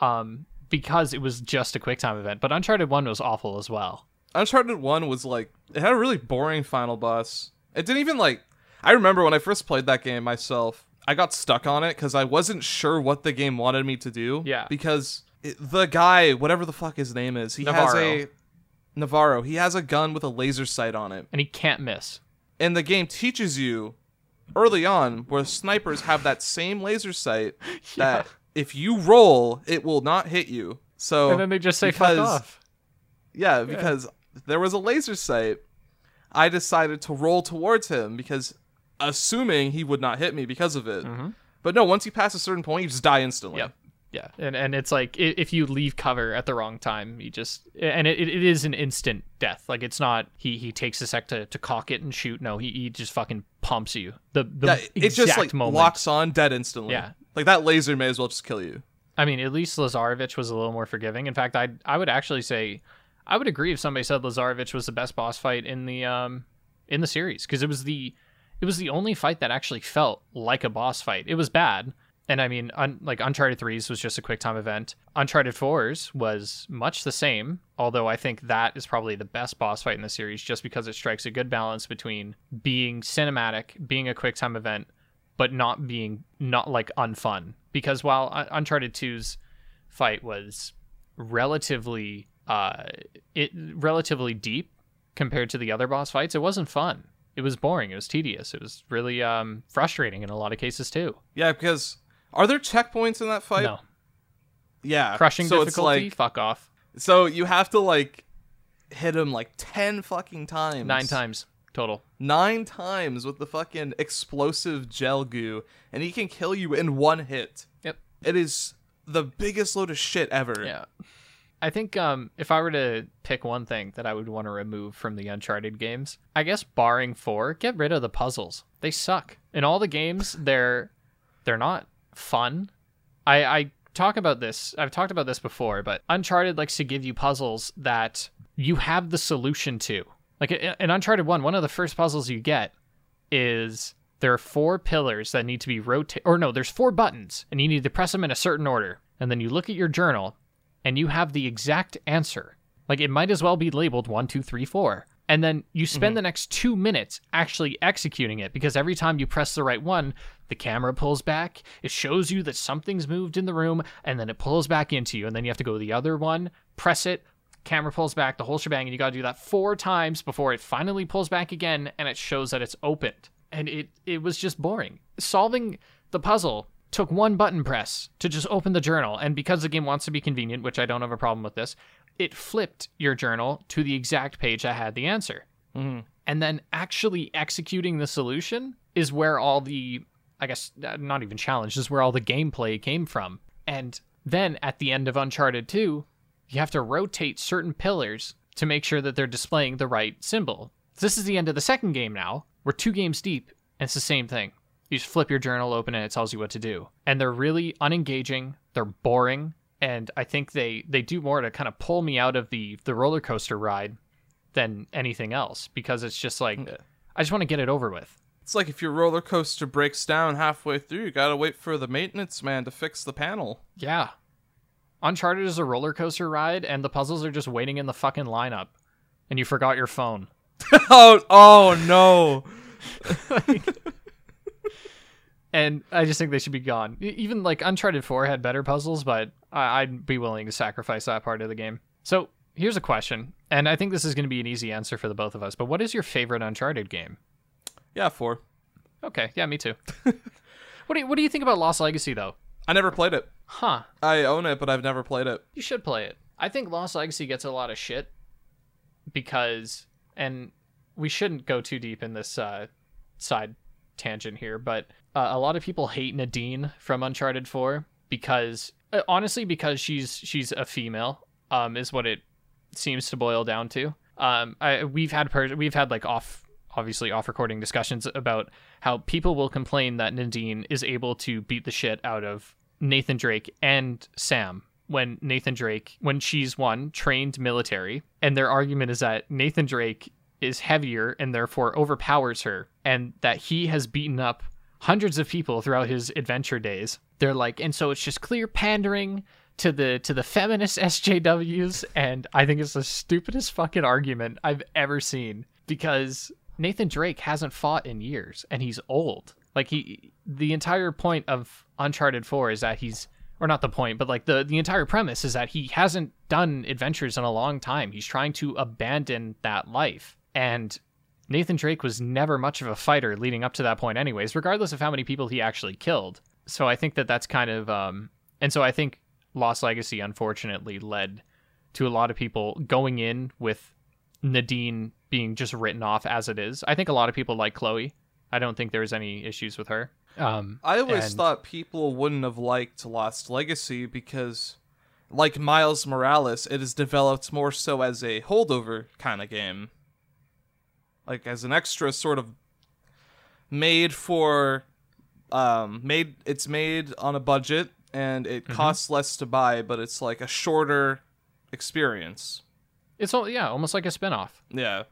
Um because it was just a quick time event, but Uncharted 1 was awful as well.
Uncharted 1 was like, it had a really boring final boss. It didn't even like. I remember when I first played that game myself, I got stuck on it because I wasn't sure what the game wanted me to do.
Yeah.
Because the guy, whatever the fuck his name is, he has a. Navarro. He has a gun with a laser sight on it.
And he can't miss.
And the game teaches you early on where snipers have that same laser sight that if you roll, it will not hit you. So
And then they just say fuck off.
yeah, because there was a laser sight. I decided to roll towards him because assuming he would not hit me because of it. Mm-hmm. But no, once you pass a certain point, you just die instantly.
Yep. Yeah, and and it's like if you leave cover at the wrong time, you just and it, it is an instant death. Like it's not he he takes a sec to, to cock it and shoot. No, he, he just fucking pumps you. The the
Yeah, it just like
moment.
locks on dead instantly.
Yeah.
Like that laser may as well just kill you.
I mean, at least Lazarevic was a little more forgiving. In fact, I I would actually say I would agree if somebody said Lazarevic was the best boss fight in the um in the series because it was the it was the only fight that actually felt like a boss fight. It was bad, And I mean, un- like Uncharted 3's was just a quick time event. Uncharted 4's was much the same, although I think that is probably the best boss fight in the series just because it strikes a good balance between being cinematic, being a quick time event, but not being not like unfun. Because while Un- Uncharted 2's fight was relatively uh it relatively deep compared to the other boss fights, it wasn't fun. It was boring, it was tedious. It was really um frustrating in a lot of cases too.
Yeah, because are there checkpoints in that fight?
No.
Yeah.
Crushing
so
difficulty,
It's like,
fuck off.
so you have to like hit him like ten fucking times.
Nine times total.
Nine times with the fucking explosive gel goo, and he can kill you in one hit.
Yep.
It is the biggest load of shit ever.
Yeah. I think um, if I were to pick one thing that I would want to remove from the Uncharted games, I guess barring four, get rid of the puzzles. They suck. In all the games, they're they're not fun. I, I talk about this. I've talked about this before, but Uncharted likes to give you puzzles that you have the solution to. Like in Uncharted One, one of the first puzzles you get is there are four pillars that need to be rotated, or no there's four buttons and you need to press them in a certain order and then you look at your journal and you have the exact answer like it might as well be labeled one two three four and then you spend mm-hmm. the next two minutes actually executing it because every time you press the right one the camera pulls back it shows you that something's moved in the room and then it pulls back into you and then you have to go to the other one press it camera pulls back the whole shebang and you got to do that four times before it finally pulls back again and it shows that it's opened. And it it was just boring. Solving the puzzle took one button press to just open the journal and because the game wants to be convenient which i don't have a problem with this it flipped your journal to the exact page that had the answer.
Mhm.
and then actually executing the solution is where all the i guess uh, not even challenge is where all the gameplay came from. And then at the end of uncharted 2 you have to rotate certain pillars to make sure that they're displaying the right symbol. This is the end of the second game now. We're two games deep and it's the same thing. You just flip your journal open and it tells you what to do. And they're really unengaging they're boring and i think they they do more to kind of pull me out of the the roller coaster ride than anything else because it's just like
Yeah.
I just want to get it over with.
It's like if your roller coaster breaks down halfway through, you gotta wait for the maintenance man to fix the panel.
Yeah. Uncharted is a roller coaster ride and the puzzles are just waiting in the fucking lineup and you forgot your phone.
oh, oh no.
And I just think they should be gone. Even like Uncharted 4 had better puzzles, but I- I'd be willing to sacrifice that part of the game. So here's a question, and I think this is going to be an easy answer for the both of us, but what is your favorite Uncharted game?
Yeah, four.
Okay, yeah, me too. what do you, what do you think about Lost Legacy though?
I never played it.
Huh.
I own it, but I've never played it.
You should play it. I think Lost Legacy gets a lot of shit because, and we shouldn't go too deep in this uh, side tangent here, but uh, a lot of people hate Nadine from Uncharted 4 because, uh, honestly, because she's she's a female, um, is what it seems to boil down to. Um, I, we've had per- we've had like off obviously off recording discussions about how people will complain that Nadine is able to beat the shit out of Nathan Drake and Sam when Nathan Drake when she's one trained military and their argument is that Nathan Drake is heavier and therefore overpowers her and that he has beaten up hundreds of people throughout his adventure days. They're like and so it's just clear pandering to the to the feminist SJWs and I think it's the stupidest fucking argument I've ever seen because Nathan Drake hasn't fought in years and he's old. Like he the entire point of Uncharted 4 is that he's or not the point, but like the the entire premise is that he hasn't done adventures in a long time. He's trying to abandon that life. And Nathan Drake was never much of a fighter leading up to that point anyways, regardless of how many people he actually killed. So I think that that's kind of um and so I think Lost Legacy unfortunately led to a lot of people going in with Nadine being just written off as it is. I think a lot of people like Chloe. I don't think there's any issues with her. Um,
I always
and-
thought people wouldn't have liked Lost Legacy because, like Miles Morales, it is developed more so as a holdover kind of game. Like as an extra sort of made for um made it's made on a budget and it costs less to buy, but it's like a shorter experience.
it's all yeah, almost like a spin-off.
Yeah.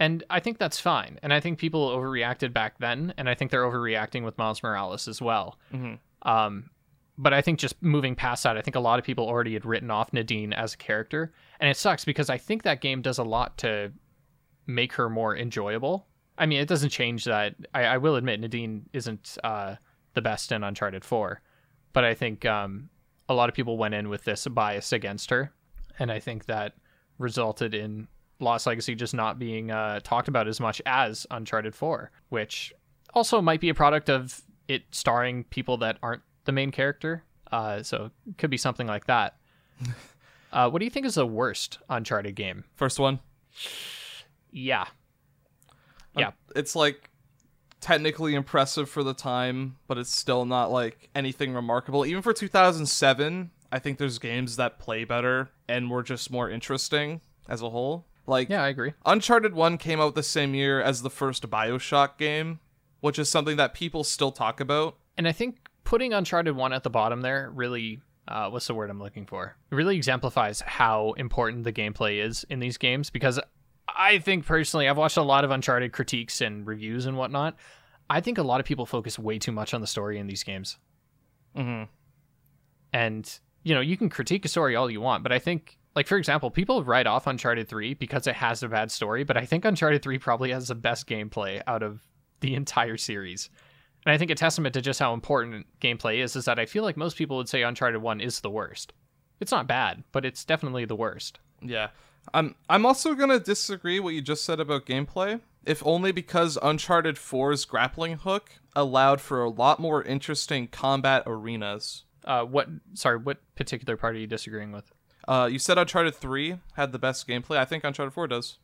And I think that's fine. And I think people overreacted back then, and I think they're overreacting with Miles Morales as well.
Mhm.
Um, but I think just moving past that, I think a lot of people already had written off Nadine as a character, and it sucks because I think that game does a lot to make her more enjoyable. I mean, it doesn't change that. I, I will admit Nadine isn't uh, the best in Uncharted Four, but I think um, a lot of people went in with this bias against her, and I think that resulted in Lost Legacy just not being uh, talked about as much as Uncharted 4, which also might be a product of it starring people that aren't the main character. Uh, so it could be something like that. Uh, what do you think is the worst Uncharted game?
First one.
Yeah. Yeah.
It's like technically impressive for the time, but it's still not like anything remarkable. Even for 2007, I think there's games that play better and were just more interesting as a whole. Like
Yeah, I agree.
Uncharted 1 came out the same year as the first BioShock game, which is something that people still talk about.
And I think putting Uncharted 1 at the bottom there really, uh, what's the word I'm looking for? It really exemplifies how important the gameplay is in these games because I think personally, I've watched a lot of Uncharted critiques and reviews and whatnot. I think a lot of people focus way too much on the story in these games.
Mm-hmm.
And, you know, you can critique a story all you want, but I think, like, for example, people write off Uncharted 3 because it has a bad story, but I think Uncharted 3 probably has the best gameplay out of the entire series. And I think a testament to just how important gameplay is is that I feel like most people would say Uncharted 1 is the worst. It's not bad, but it's definitely the worst.
Yeah. I'm I'm also going to disagree what you just said about gameplay, if only because Uncharted 4's grappling hook allowed for a lot more interesting combat arenas.
Uh, what? Sorry, what particular part are you disagreeing with?
Uh, you said Uncharted 3 had the best gameplay. I think Uncharted 4 does.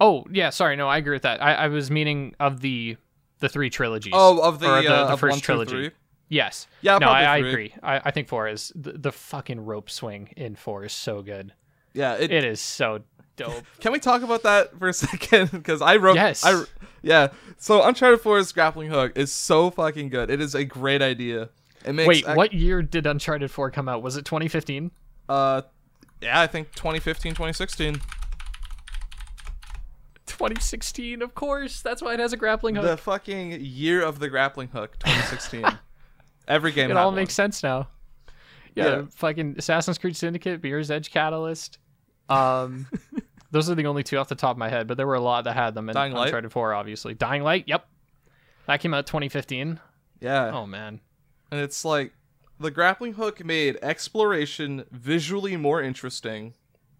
Oh, yeah. Sorry, no, I agree with that. I, I was meaning of the the three trilogies.
Oh, of the,
Or the,
uh,
the
of
first
one, two,
trilogy.
three?
Yes.
Yeah,
no, I, I agree. I, I think four is the, the fucking rope swing in four is so good.
Yeah, it,
It is so dope.
Can we talk about that for a second? Because I wrote.
Yes.
I, yeah. So Uncharted 4's grappling hook is so fucking good. It is a great idea. It makes
Wait, what year did Uncharted Four come out? Was it 2015?
Uh, yeah, I think 2015, 2016.
2016, of course. That's why it has a grappling hook.
The fucking year of the grappling hook, 2016. Every game.
it all
one.
makes sense now. Yeah,
Yeah.
fucking Assassin's Creed Syndicate, Mirror's Edge Catalyst. Um, those are the only two off the top of my head, but there were a lot that had them. And
Dying Light?
Uncharted 4, obviously. Dying Light, yep. That came out 2015.
Yeah,
Oh man,
and it's like the grappling hook made exploration visually more interesting,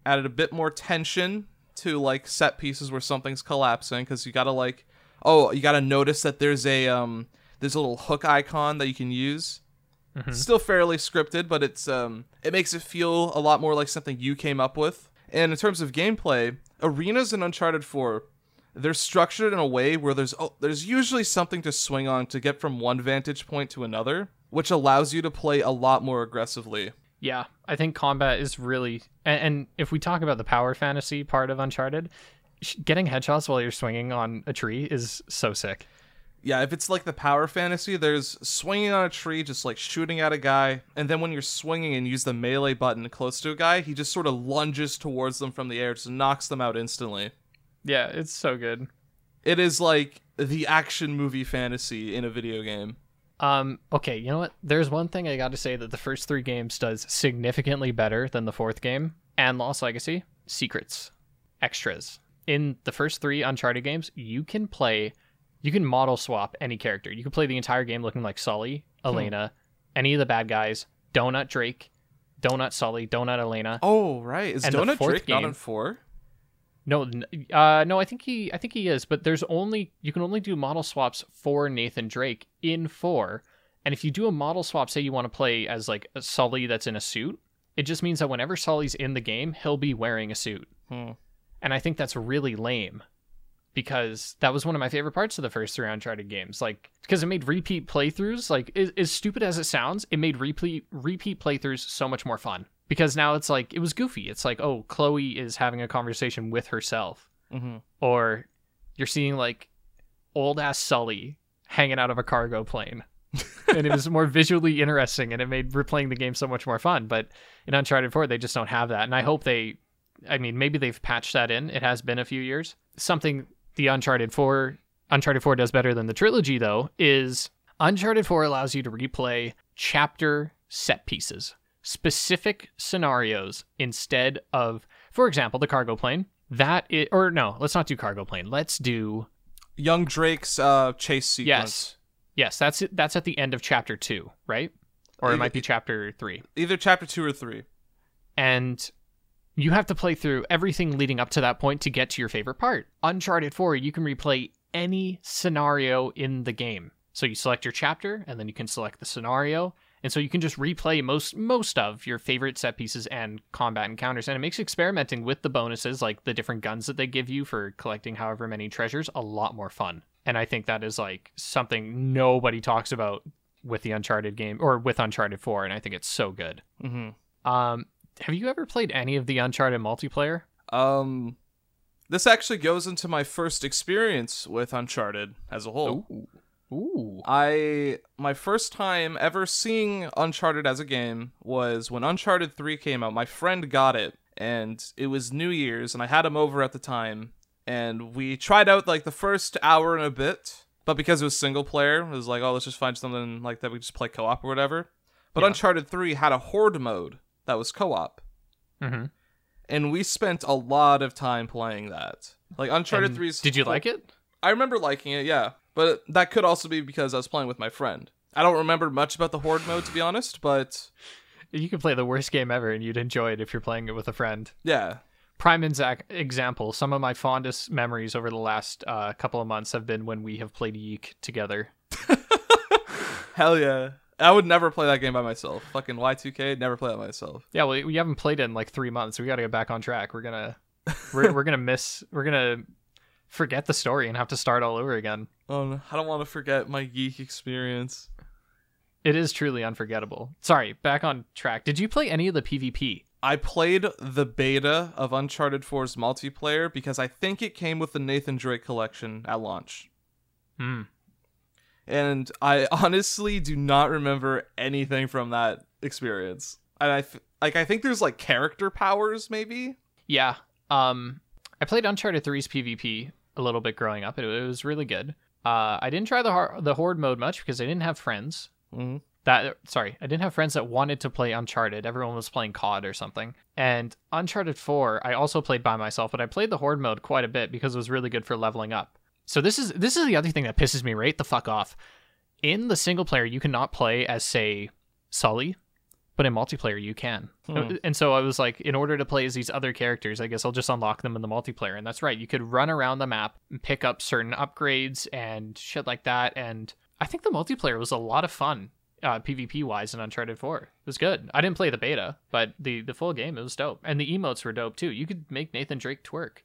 added a bit more tension to like set pieces where something's collapsing because you gotta like, oh, you gotta notice that there's a um there's a little hook icon that you can use. Still fairly scripted, but it's um it makes it feel a lot more like something you came up with. And in terms of gameplay, arenas in Uncharted 4 they're structured in a way where there's oh, there's usually something to swing on to get from one vantage point to another, which allows you to play a lot more aggressively.
yeah. I think combat is really, and, and if we talk about the power fantasy part of Uncharted, getting headshots while you're swinging on a tree is so sick.
Yeah, if it's like the power fantasy, there's swinging on a tree, just like shooting at a guy, and then when you're swinging and use the melee button close to a guy, he just sort of lunges towards them from the air, just knocks them out instantly.
Yeah, it's so good.
It is like the action movie fantasy in a video game.
Um, okay, you know what? There's one thing I got to say that the first three games does significantly better than the fourth game and Lost Legacy. Secrets, extras. In the first three Uncharted games, you can play, you can model swap any character. You can play the entire game looking like Sully, Elena, any of the bad guys, Donut Drake, Donut Sully, Donut Elena.
Oh right, is
And
Donut Drake not in four?
No, uh, no, I think he, I think he is, but there's only you can only do model swaps for Nathan Drake in four, and if you do a model swap, say you want to play as like a Sully that's in a suit, it just means that whenever Sully's in the game, he'll be wearing a suit,
Hmm.
and I think that's really lame, because that was one of my favorite parts of the first three Uncharted games, like because it made repeat playthroughs, like as, as stupid as it sounds, it made repeat repeat playthroughs so much more fun. Because now it's like it was goofy. It's like, oh, Chloe is having a conversation with herself
Mm-hmm.
or you're seeing like old ass Sully hanging out of a cargo plane. and it was more visually interesting and it made replaying the game so much more fun. But in Uncharted 4, they just don't have that. And I hope they, I mean, maybe they've patched that in. It has been a few years. Something the Uncharted 4, Uncharted 4 does better than the trilogy, though, is Uncharted 4 allows you to replay chapter set pieces, specific scenarios instead of, for example, the cargo plane. That is, or no, let's not do cargo plane. Let's do
Young Drake's uh, chase sequence.
yes, yes. That's it. That's at the end of chapter two, right? Or it might be chapter three.
Either chapter two or three.
and you have to play through everything leading up to that point to get to your favorite part. Uncharted 4, you can replay any scenario in the game. So you select your chapter and then you can select the scenario. And so you can just replay most most of your favorite set pieces and combat encounters and it makes experimenting with the bonuses like the different guns that they give you for collecting however many treasures a lot more fun. And I think that is like something nobody talks about with the Uncharted game or with Uncharted 4 and I think it's so good.
Mm-hmm.
Um, have you ever played any of the Uncharted multiplayer?
Um, this actually goes into my first experience with Uncharted as a whole.
Ooh. Ooh.
I my first time ever seeing Uncharted as a game was when Uncharted 3 came out. My friend got it and it was New Year's and I had him over at the time and we tried out like the first hour and a bit, but because it was single player, it was like, oh, let's just find something like that we just play co-op or whatever. But
Yeah.
Uncharted 3 had a horde mode that was co-op
Mm-hmm.
and we spent a lot of time playing that. Like Uncharted 3's
Did you like it?
I remember liking it, yeah. But that could also be because I was playing with my friend. I don't remember much about the horde mode to be honest, but
You can play the worst game ever and you'd enjoy it if you're playing it with a friend.
yeah.
Prime example. Some of my fondest memories over the last uh, couple of months have been when we have played YIIK together.
Hell yeah. I would never play that game by myself. Fucking YIIK, never play that myself.
Yeah, well, we haven't played it in like three months. So We got to get back on track. We're gonna, we're, we're gonna miss. We're gonna forget the story and have to start all over again.
Oh, no, I don't want to forget my geek experience.
It is truly unforgettable. Sorry, back on track. Did you play any of the PvP?
I played the beta of Uncharted 4's multiplayer because I think it came with the Nathan Drake collection at launch.
Hmm.
And I honestly do not remember anything from that experience. And I f- like I think there's like character powers maybe.
Yeah. Um, I played Uncharted 3's PvP a little bit growing up. It, it was really good. Uh, I didn't try the the horde mode much because I didn't have friends.
Mm-hmm.
That sorry, I didn't have friends that wanted to play Uncharted. Everyone was playing COD or something. And Uncharted 4, I also played by myself, but I played the horde mode quite a bit because it was really good for leveling up. So this is this is the other thing that pisses me right the fuck off. In the single player, you cannot play as say Sully, but in multiplayer you can.
Hmm.
And so I was like, in order to play as these other characters, I guess I'll just unlock them in the multiplayer. And that's right, you could run around the map and pick up certain upgrades and shit like that. And I think the multiplayer was a lot of fun, uh, PvP wise, in Uncharted 4. It was good. I didn't play the beta, but the the full game it was dope, and the emotes were dope too. You could make Nathan Drake twerk.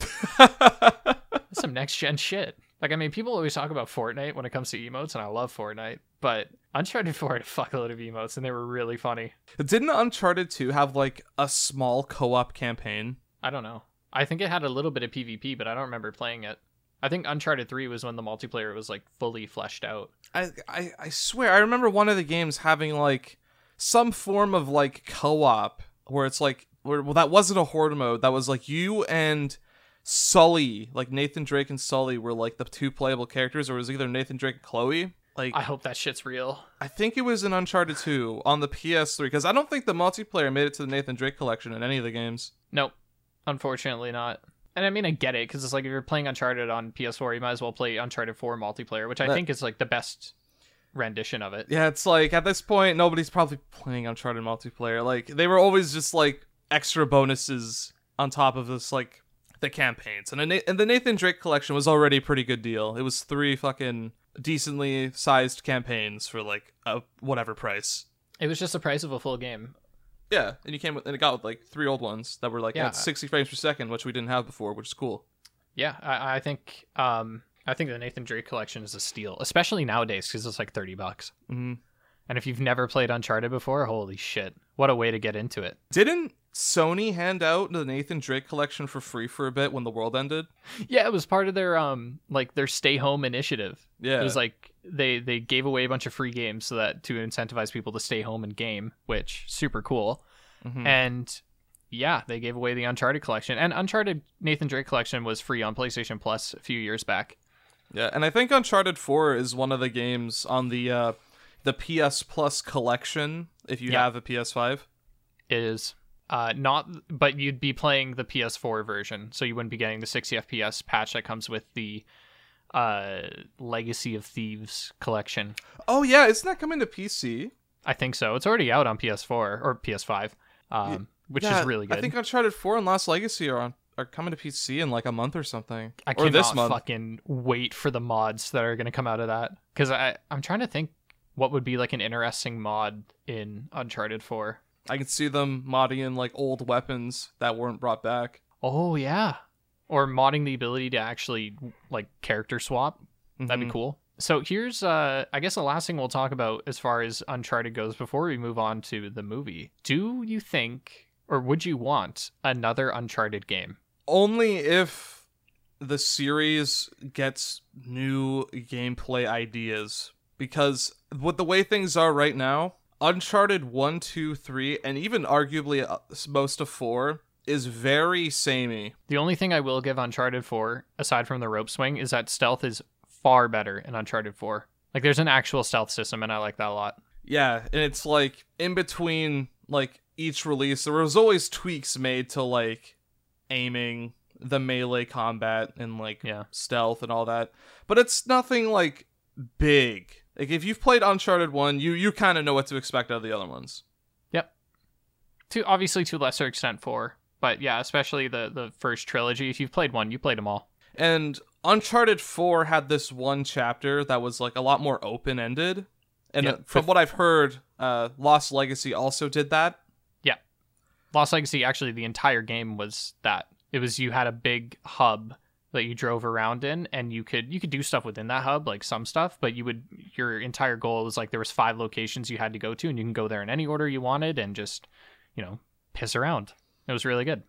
some next gen shit. Like I mean, people always talk about Fortnite when it comes to emotes, and I love Fortnite, but Uncharted 4 had a fuckload of emotes, and they were really funny.
Didn't Uncharted 2 have like a small co-op campaign?
I don't know. I think it had a little bit of PvP, but I don't remember playing it. I think Uncharted 3 was when the multiplayer was like fully fleshed out.
I, I I swear I remember one of the games having like some form of like co-op where it's like where, well that wasn't a horde mode that was like you and Sully like Nathan Drake and Sully were like the two playable characters or it was either Nathan Drake and Chloe like
I hope that shit's real.
I think it was in Uncharted 2 on the PS3 because I don't think the multiplayer made it to the Nathan Drake collection in any of the games.
Nope. Unfortunately not. And I mean, I get it because it's like if you're playing Uncharted on PS4, you might as well play Uncharted 4 multiplayer, which I
That-
think is like the best rendition of it.
Yeah, it's like at this point nobody's probably playing Uncharted multiplayer. Like they were always just like extra bonuses on top of this like the campaigns. And, a and the Nathan Drake collection was already a pretty good deal. It was three fucking decently sized campaigns for like a whatever price.
It was just the price of a full game.
Yeah, and you came with and it got with like three old ones that were like
Yeah.
at 60 frames per second, which we didn't have before, which is cool.
Yeah, I, I think um, I think the Nathan Drake collection is a steal, especially nowadays because it's like thirty bucks.
hmm
And if you've never played Uncharted before, holy shit, what a way to get into it!
Didn't Sony hand out the Nathan Drake collection for free for a bit when the world ended?
Yeah, it was part of their um like their stay home initiative.
Yeah.
It was like they they gave away a bunch of free games so that to incentivize people to stay home and game, which super cool.
Mhm.
And yeah, they gave away the Uncharted collection. And Uncharted Nathan Drake collection was free on PlayStation Plus a few years back.
Yeah, and I think Uncharted 4 is one of the games on the uh the PS Plus collection if you
Yeah.
have a PS5.
is uh not but you'd be playing the PS4 version so you wouldn't be getting the 60 FPS patch that comes with the uh Legacy of Thieves collection.
Oh yeah, isn't that coming to PC?
I think so. It's already out on PS4 or PS5. Um which
Yeah,
is really good.
I think Uncharted 4 and Lost Legacy are on are coming to PC in like a month or something.
I
or
cannot
this month.
fucking wait for the mods that are going to come out of that cuz I I'm trying to think what would be like an interesting mod in Uncharted 4.
I can see them modding in like old weapons that weren't brought back.
Oh yeah. Or modding the ability to actually like character swap. That'd
Mhm.
be cool. So here's uh I guess the last thing we'll talk about as far as Uncharted goes before we move on to the movie. Do you think or would you want another Uncharted game?
Only if the series gets new gameplay ideas. Because with the way things are right now, Uncharted 1, 2, 3, and even arguably uh, most of 4 is very samey.
The only thing I will give Uncharted 4 aside from the rope swing is that stealth is far better in Uncharted 4. Like there's an actual stealth system and I like that a lot.
Yeah, and it's like in between like each release, there was always tweaks made to like aiming, the melee combat, and like
Yeah.
stealth and all that. But it's nothing like big. Like if you've played Uncharted One, you you kind of know what to expect out of the other ones. Yep.
To obviously to a lesser extent 4, but yeah, especially the the first trilogy. If you've played one, you played them all.
And Uncharted 4 had this one chapter that was like a lot more open ended. And
Yeah,
uh, from what I've heard, uh, Lost Legacy also did that.
Yeah, Lost Legacy, actually, the entire game was that. It was you had a big hub that you drove around in, and you could you could do stuff within that hub, like some stuff. But you would your entire goal was like there was five locations you had to go to, and you can go there in any order you wanted, and just you know piss around. It was really good.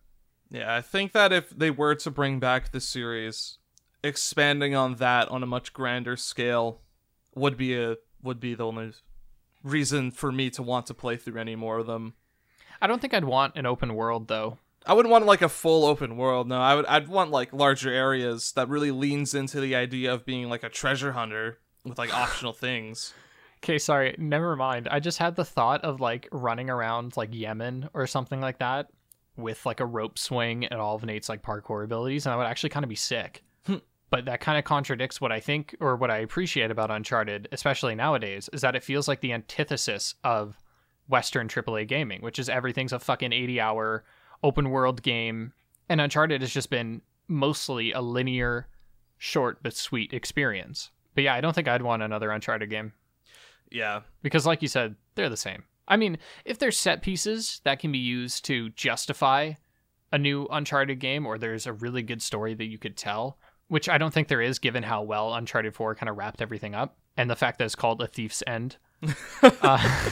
Yeah, I think that if they were to bring back the series, expanding on that on a much grander scale would be a would be the only reason for me to want to play through any more of them.
I don't think I'd want an open world though.
I wouldn't want like a full open world. No, I would. I'd want like larger areas that really leans into the idea of being like a treasure hunter with like optional things.
Okay, sorry, never mind. I just had the thought of like running around like Yemen or something like that with like a rope swing and all of Nate's like parkour abilities, and I would actually kind of be sick.
Hmm.
but that kind of contradicts what I think or what I appreciate about Uncharted, especially nowadays, is that it feels like the antithesis of Western AAA gaming, which is everything's a fucking 80 hour open world game. And Uncharted has just been mostly a linear, short but sweet experience. But yeah, I don't think I'd want another Uncharted game
Yeah,
because like you said they're the same i mean if there's set pieces that can be used to justify a new uncharted game or there's a really good story that you could tell which i don't think there is given how well uncharted 4 kind of wrapped everything up and the fact that it's called a thief's end uh,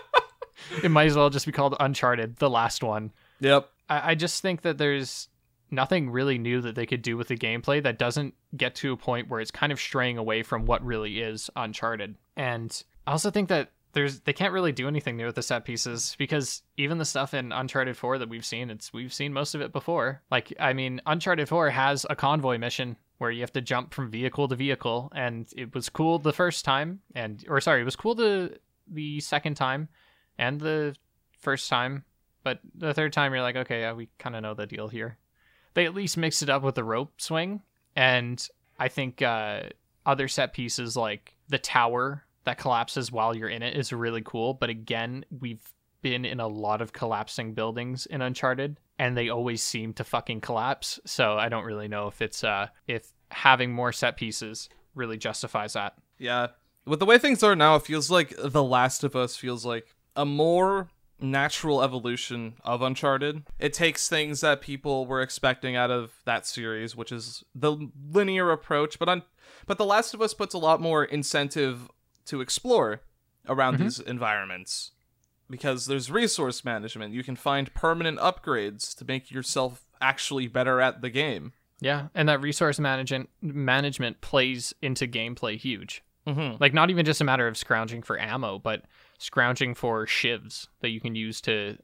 it might as well just be called uncharted the last one
yep.
I, I just think that there's nothing really new that they could do with the gameplay that doesn't get to a point where it's kind of straying away from what really is Uncharted. And I also think that there's they can't really do anything new with the set pieces because even the stuff in Uncharted 4 that we've seen, it's we've seen most of it before. Like I mean, Uncharted 4 has a convoy mission where you have to jump from vehicle to vehicle and it was cool the first time and or sorry, it was cool the the second time and the first time but the third time you're like okay yeah, we kind of know the deal here. They at least mixed it up with the rope swing. And i think uh, other set pieces like the tower that collapses while you're in it is really cool. But again we've been in a lot of collapsing buildings in uncharted and they always seem to fucking collapse. So i don't really know if it's uh if having more set pieces really justifies that.
Yeah. With the way things are now, it feels like The Last of Us feels like a more natural evolution of Uncharted. It takes things that people were expecting out of that series, which is the linear approach, but on but The Last of Us puts a lot more incentive to explore around
Mhm.
these environments. Because there's resource management. You can find permanent upgrades to make yourself actually better at the game.
yeah and that resource management management plays into gameplay huge
Mm-hmm.
Like not even just a matter of scrounging for ammo, but scrounging for shivs that you can use to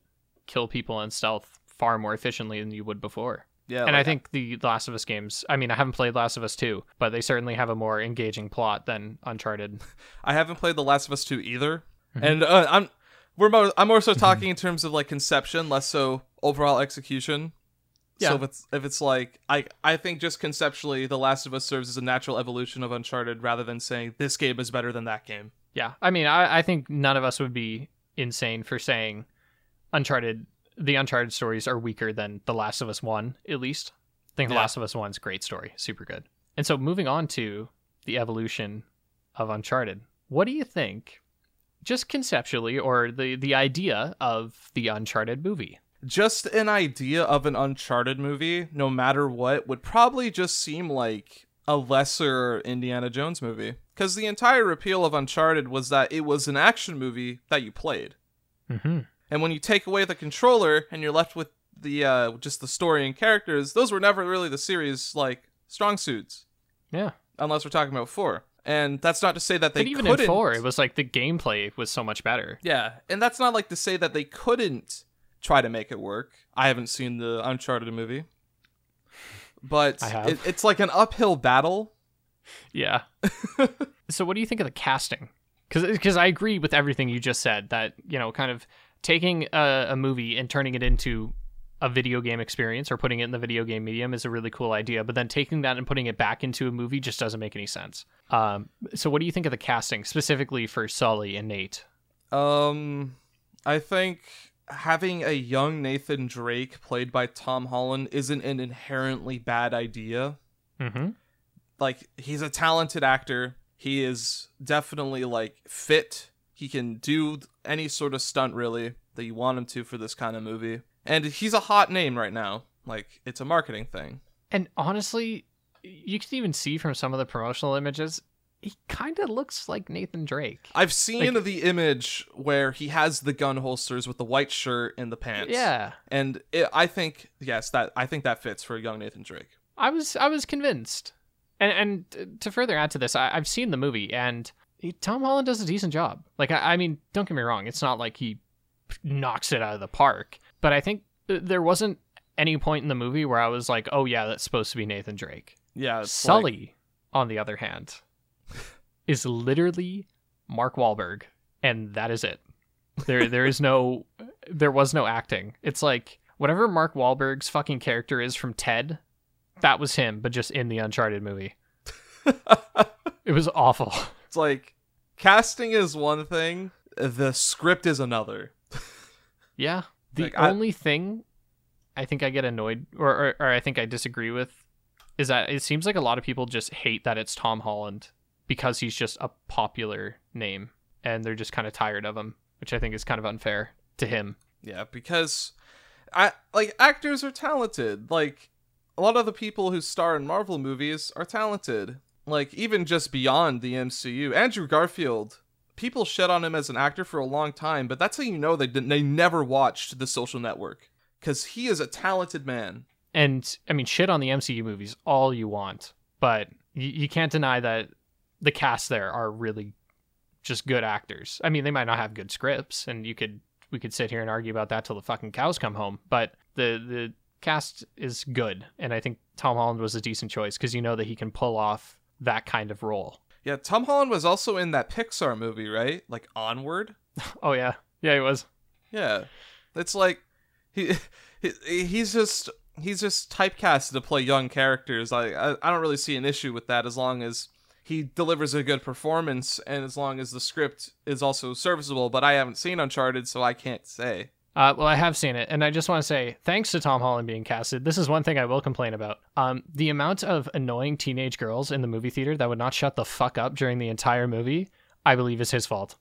kill people in stealth far more efficiently than you would before.
Yeah,
and
like,
I think the Last of Us games. I mean, I haven't played Last of Us two, but they certainly have a more engaging plot than Uncharted.
I haven't played The Last of Us 2 either.
Mm-hmm.
And uh, I'm we're more, I'm more so talking in terms of like conception, less so overall execution.
Yeah.
So if it's if it's like I I think just conceptually The Last of Us serves as a natural evolution of Uncharted rather than saying this game is better than that game.
Yeah, I mean, I, I think none of us would be insane for saying Uncharted. The Uncharted stories are weaker than The Last of Us One, at least. I think The Last of Us One's great story, super good. And so, moving on to the evolution of Uncharted, what do you think, just conceptually, or the the idea of the Uncharted movie?
Just an idea of an Uncharted movie, no matter what, would probably just seem like a lesser Indiana Jones movie. Because the entire appeal of Uncharted was that it was an action movie that you played.
Mm-hmm.
And when you take away the controller and you're left with the uh, just the story and characters, those were never really the series like strong suits,
Yeah,
unless we're talking about four. And that's not to say that they
but even
couldn't.
in four, it was like the gameplay was so much better.
yeah, and that's not like to say that they couldn't try to make it work. I haven't seen the Uncharted movie, but It, it's like an uphill battle.
Yeah. so what do you think of the casting? Because I agree with everything you just said. That you know, kind of taking a, a movie and turning it into a video game experience or putting it in the video game medium is a really cool idea. But then taking that and putting it back into a movie just doesn't make any sense. Um, so what do you think of the casting specifically for Sully and Nate?
Um, I think having a young Nathan Drake played by Tom Holland isn't an inherently bad idea.
Mm-hmm.
Like he's a talented actor. He is definitely like fit. He can do any sort of stunt really that you want him to for this kind of movie. And he's a hot name right now. Like it's a marketing thing.
And honestly, you can even see from some of the promotional images, he kind of looks like Nathan Drake.
I've seen
Like-
the image where he has the gun holsters with the white shirt and the pants.
Yeah.
And it, I think yes, that I think that fits for a young Nathan Drake.
I was I was convinced, and and to further add to this, I, I've seen the movie, and he, Tom Holland does a decent job. Like I, I mean, don't get me wrong, it's not like he knocks it out of the park, but I think there wasn't any point in the movie where I was like, oh yeah, that's supposed to be Nathan Drake.
Yeah, it's like-
Sully, on the other hand, is literally Mark Wahlberg, and that is it. There there is no there was no acting. It's like whatever Mark Wahlberg's fucking character is from Ted, that was him, but just in the Uncharted movie. It was awful.
It's like casting is one thing, the script is another.
Yeah. The
Like, I-
only thing I think I get annoyed or, or or I think I disagree with is that it seems like a lot of people just hate that it's Tom Holland because he's just a popular name and they're just kind of tired of him, which I think is kind of unfair to him.
Yeah, because I like actors are talented. Like a lot of the people who star in Marvel movies are talented. Like even just beyond the MCU, Andrew Garfield. People shit on him as an actor for a long time, but that's how you know they didn't, they never watched The Social Network because he is a talented man.
And I mean, shit on the MCU movies all you want, but you, you can't deny that the cast there are really just good actors. I mean, they might not have good scripts, and you could we could sit here and argue about that till the fucking cows come home. But the the cast is good, and I think Tom Holland was a decent choice because you know that he can pull off that kind of role.
Yeah, Tom Holland was also in that Pixar movie, right? Like Onward.
Oh yeah, yeah, he was.
Yeah, it's like he, he he's just he's just typecasted to play young characters. I, I I don't really see an issue with that as long as he delivers a good performance and as long as the script is also serviceable. But I haven't seen Uncharted, so I can't say.
Uh, well, I have seen it, and I just want to say thanks to Tom Holland being casted. This is one thing I will complain about. Um, the amount of annoying teenage girls in the movie theater that would not shut the fuck up during the entire movie, I believe is his fault.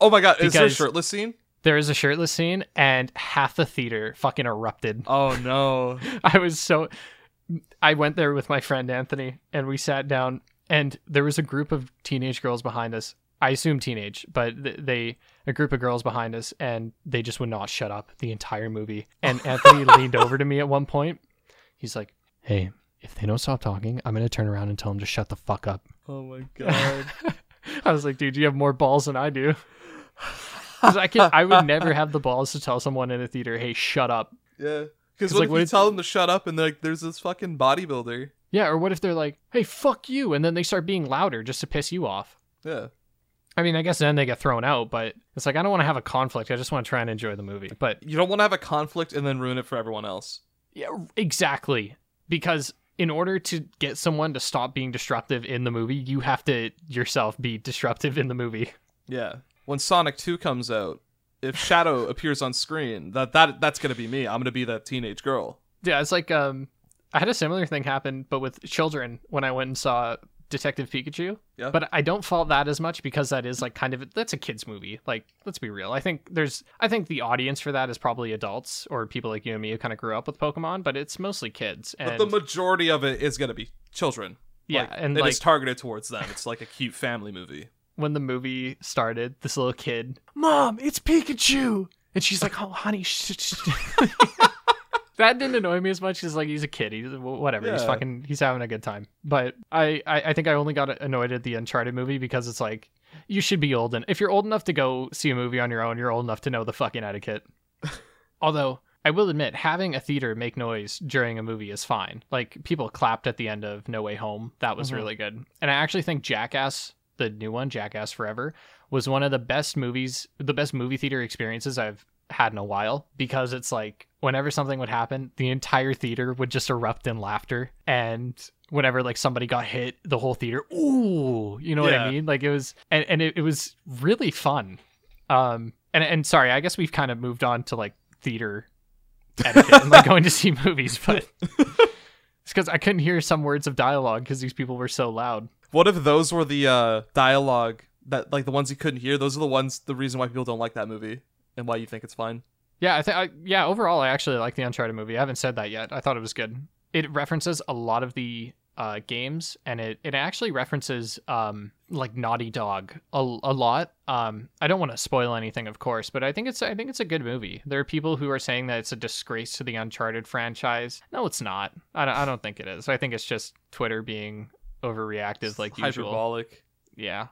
Oh my god, is there a shirtless scene?
There is a shirtless scene, and half the theater fucking erupted.
Oh no.
I was so. I went there with my friend Anthony, and we sat down, and there was a group of teenage girls behind us. I assume teenage, but th- they a group of girls behind us, and they just would not shut up the entire movie. And Anthony leaned over to me at one point. He's like, "Hey, if they don't stop talking, I'm gonna turn around and tell them to shut the fuck up."
oh my god.
I was like, "Dude, you have more balls than I do." I can, I would never have the balls to tell someone in a theater, "Hey, shut up."
yeah. Because
like,
if
what
you
if-
tell them to shut up and like there's this fucking bodybuilder?
Yeah, or what if they're like, "Hey, fuck you," and then they start being louder just to piss you off?
Yeah.
I mean, I guess then they get thrown out, but it's like I don't want to have a conflict. I just want to try and enjoy the movie. But
You don't want to have a conflict and then ruin it for everyone else.
yeah, exactly. Because in order to get someone to stop being disruptive in the movie, you have to yourself be disruptive in the movie.
Yeah. When Sonic 2 comes out, if Shadow appears on screen, that that that's gonna be me. I'm gonna be that teenage girl.
Yeah, it's like um I had a similar thing happen but with children when I went and saw Detective Pikachu.
Yeah.
But I don't fault that as much because that is like kind of that's a kids movie. Like let's be real. I think there's I think the audience for that is probably adults or people like you and me who kind of grew up with Pokemon, but it's mostly kids. And
But the majority of it is gonna be children.
yeah,
Like,
and
it
like
is targeted towards them. It's like a cute family movie.
when the movie started, this little kid, "Mom, it's Pikachu." And she's like, "Oh, honey, sh- sh-" that didn't annoy me as much as like he's a kid. He's whatever. He's fucking. He's having a good time. But I, I, I think I only got annoyed at the Uncharted movie because it's like you should be old and if you're old enough to go see a movie on your own, you're old enough to know the fucking etiquette. Although I will admit, having a theater make noise during a movie is fine. Like people clapped at the end of No Way Home. That was
Mhm.
really good. And I actually think Jackass, the new one, Jackass Forever, was one of the best movies, the best movie theater experiences I've had in a while because it's like whenever something would happen, the entire theater would just erupt in laughter. And whenever like somebody got hit, the whole theater, ooh, you know what I mean? Like it was, and, and it, it was really fun. Um, and, and sorry, I guess we've kind of moved on to like theater etiquette and like going to see movies, but it's because I couldn't hear some words of dialogue because these people were so loud.
What if those were the uh, dialogue that like the ones you couldn't hear? Those are the ones the reason why people don't like that movie and why you think it's fine.
Yeah, I think yeah, overall I actually like the Uncharted movie. I haven't said that yet. I thought it was good. It references a lot of the uh, games and it, it actually references um, like Naughty Dog a, a lot. Um, I don't want to spoil anything, of course, but I think it's I think it's a good movie. There are people who are saying that it's a disgrace to the Uncharted franchise. No, it's not. I don't, I don't think it is. I think it's just Twitter being overreactive like usual.
hyperbolic.
Yeah.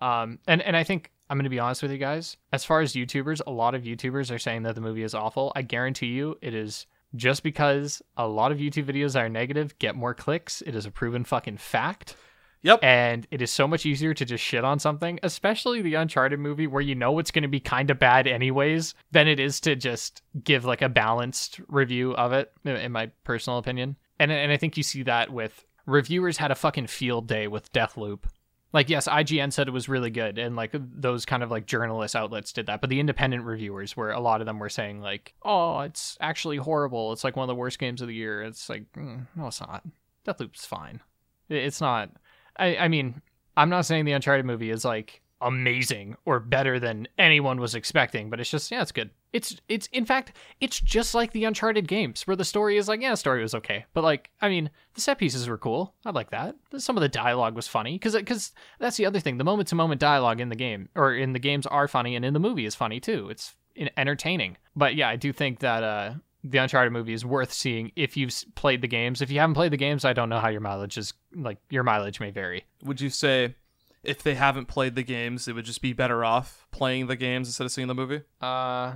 Um, and, and I think I'm going to be honest with you guys. As far as YouTubers, a lot of YouTubers are saying that the movie is awful. I guarantee you it is just because a lot of YouTube videos are negative, get more clicks. It is a proven fucking fact.
Yep.
And it is so much easier to just shit on something, especially the Uncharted movie where you know it's going to be kind of bad anyways, than it is to just give like a balanced review of it, in- in my personal opinion. And, and I think you see that with reviewers had a fucking field day with Deathloop. Like, yes, IGN said it was really good, and like those kind of like journalist outlets did that. But the independent reviewers, where a lot of them were saying like, "Oh, it's actually horrible. It's like one of the worst games of the year." It's like, mm, no, it's not. Deathloop's fine. It's not. I, I mean, I'm not saying the Uncharted movie is like amazing or better than anyone was expecting, but it's just yeah, it's good. It's it's in fact it's just like the Uncharted games where the story is like yeah, the story was okay, but like I mean the set pieces were cool. I like that. Some of the dialogue was funny because because that's the other thing. The moment to moment dialogue in the game or in the games are funny, and in the movie is funny too. It's entertaining. But yeah, I do think that uh the Uncharted movie is worth seeing if you've played the games. If you haven't played the games, I don't know how your mileage is like your mileage may vary.
Would you say if they haven't played the games, it would just be better off playing the games instead of seeing the movie?
Uh,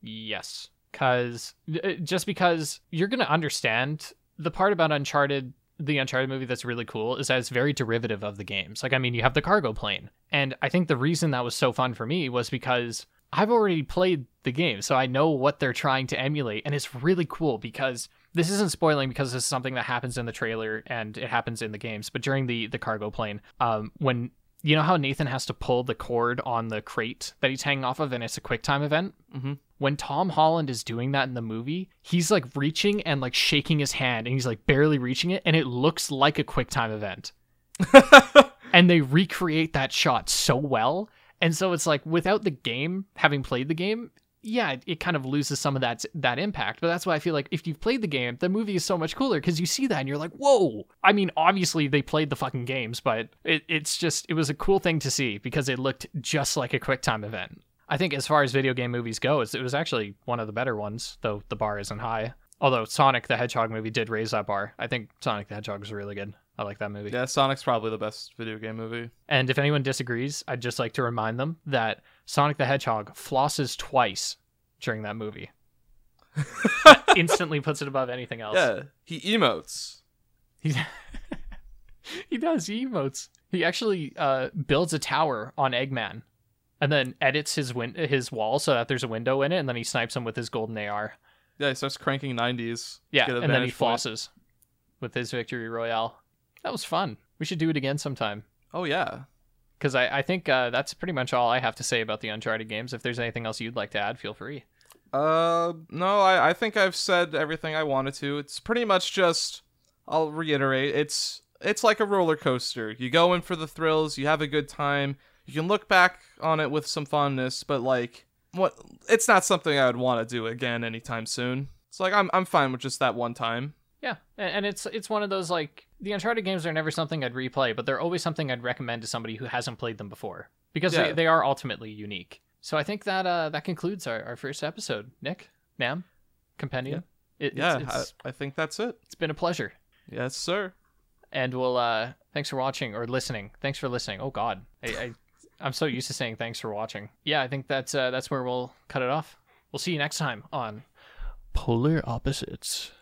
yes, because just because you're gonna understand the part about Uncharted, the Uncharted movie that's really cool is that it's very derivative of the games. Like, I mean, you have the cargo plane, and I think the reason that was so fun for me was because I've already played the game, so I know what they're trying to emulate, and it's really cool because this isn't spoiling because this is something that happens in the trailer and it happens in the games. But during the the cargo plane, um, when you know how Nathan has to pull the cord on the crate that he's hanging off of, and it's a quick time event.
Mm-hmm.
When Tom Holland is doing that in the movie, he's like reaching and like shaking his hand, and he's like barely reaching it, and it looks like a quick time event. and they recreate that shot so well. And so it's like without the game, having played the game, yeah, it, it kind of loses some of that that impact. But that's why I feel like if you've played the game, the movie is so much cooler because you see that and you're like, whoa. I mean, obviously they played the fucking games, but it, it's just it was a cool thing to see because it looked just like a QuickTime event. I think as far as video game movies go, it was actually one of the better ones, though the bar isn't high. Although Sonic the Hedgehog movie did raise that bar. I think Sonic the Hedgehog was really good. I like that movie.
Yeah, Sonic's probably the best video game movie.
And if anyone disagrees, I'd just like to remind them that Sonic the Hedgehog flosses twice during that movie. instantly puts it above anything else.
Yeah, he emotes.
He, he does. He emotes. He actually uh, builds a tower on Eggman, and then edits his win- his wall so that there's a window in it, and then he snipes him with his golden AR.
Yeah, he starts cranking 90s.
Yeah, and then he flosses with his victory royale. That was fun. We should do it again sometime.
Oh yeah.
Because I, I think uh, that's pretty much all I have to say about the Uncharted games. If there's anything else you'd like to add, feel free.
Uh, no, I, I think I've said everything I wanted to. It's pretty much just, I'll reiterate, it's it's like a roller coaster. You go in for the thrills, you have a good time. You can look back on it with some fondness, but like, what? It's not something I would want to do again anytime soon. It's like I'm I'm fine with just that one time.
Yeah, and, and it's it's one of those like the Uncharted games are never something I'd replay, but they're always something I'd recommend to somebody who hasn't played them before because
Yeah.
they, they are ultimately unique. So I think that uh, that concludes our, our first episode. Nick, Nam, Compendium. It, it's-
Yeah,
it's,
I, I think that's it.
it's been a pleasure.
Yes, sir.
and we'll uh thanks for watching or listening thanks for listening oh god I, I i'm so used to saying thanks for watching yeah i think that's uh that's where we'll cut it off we'll see you next time on polar opposites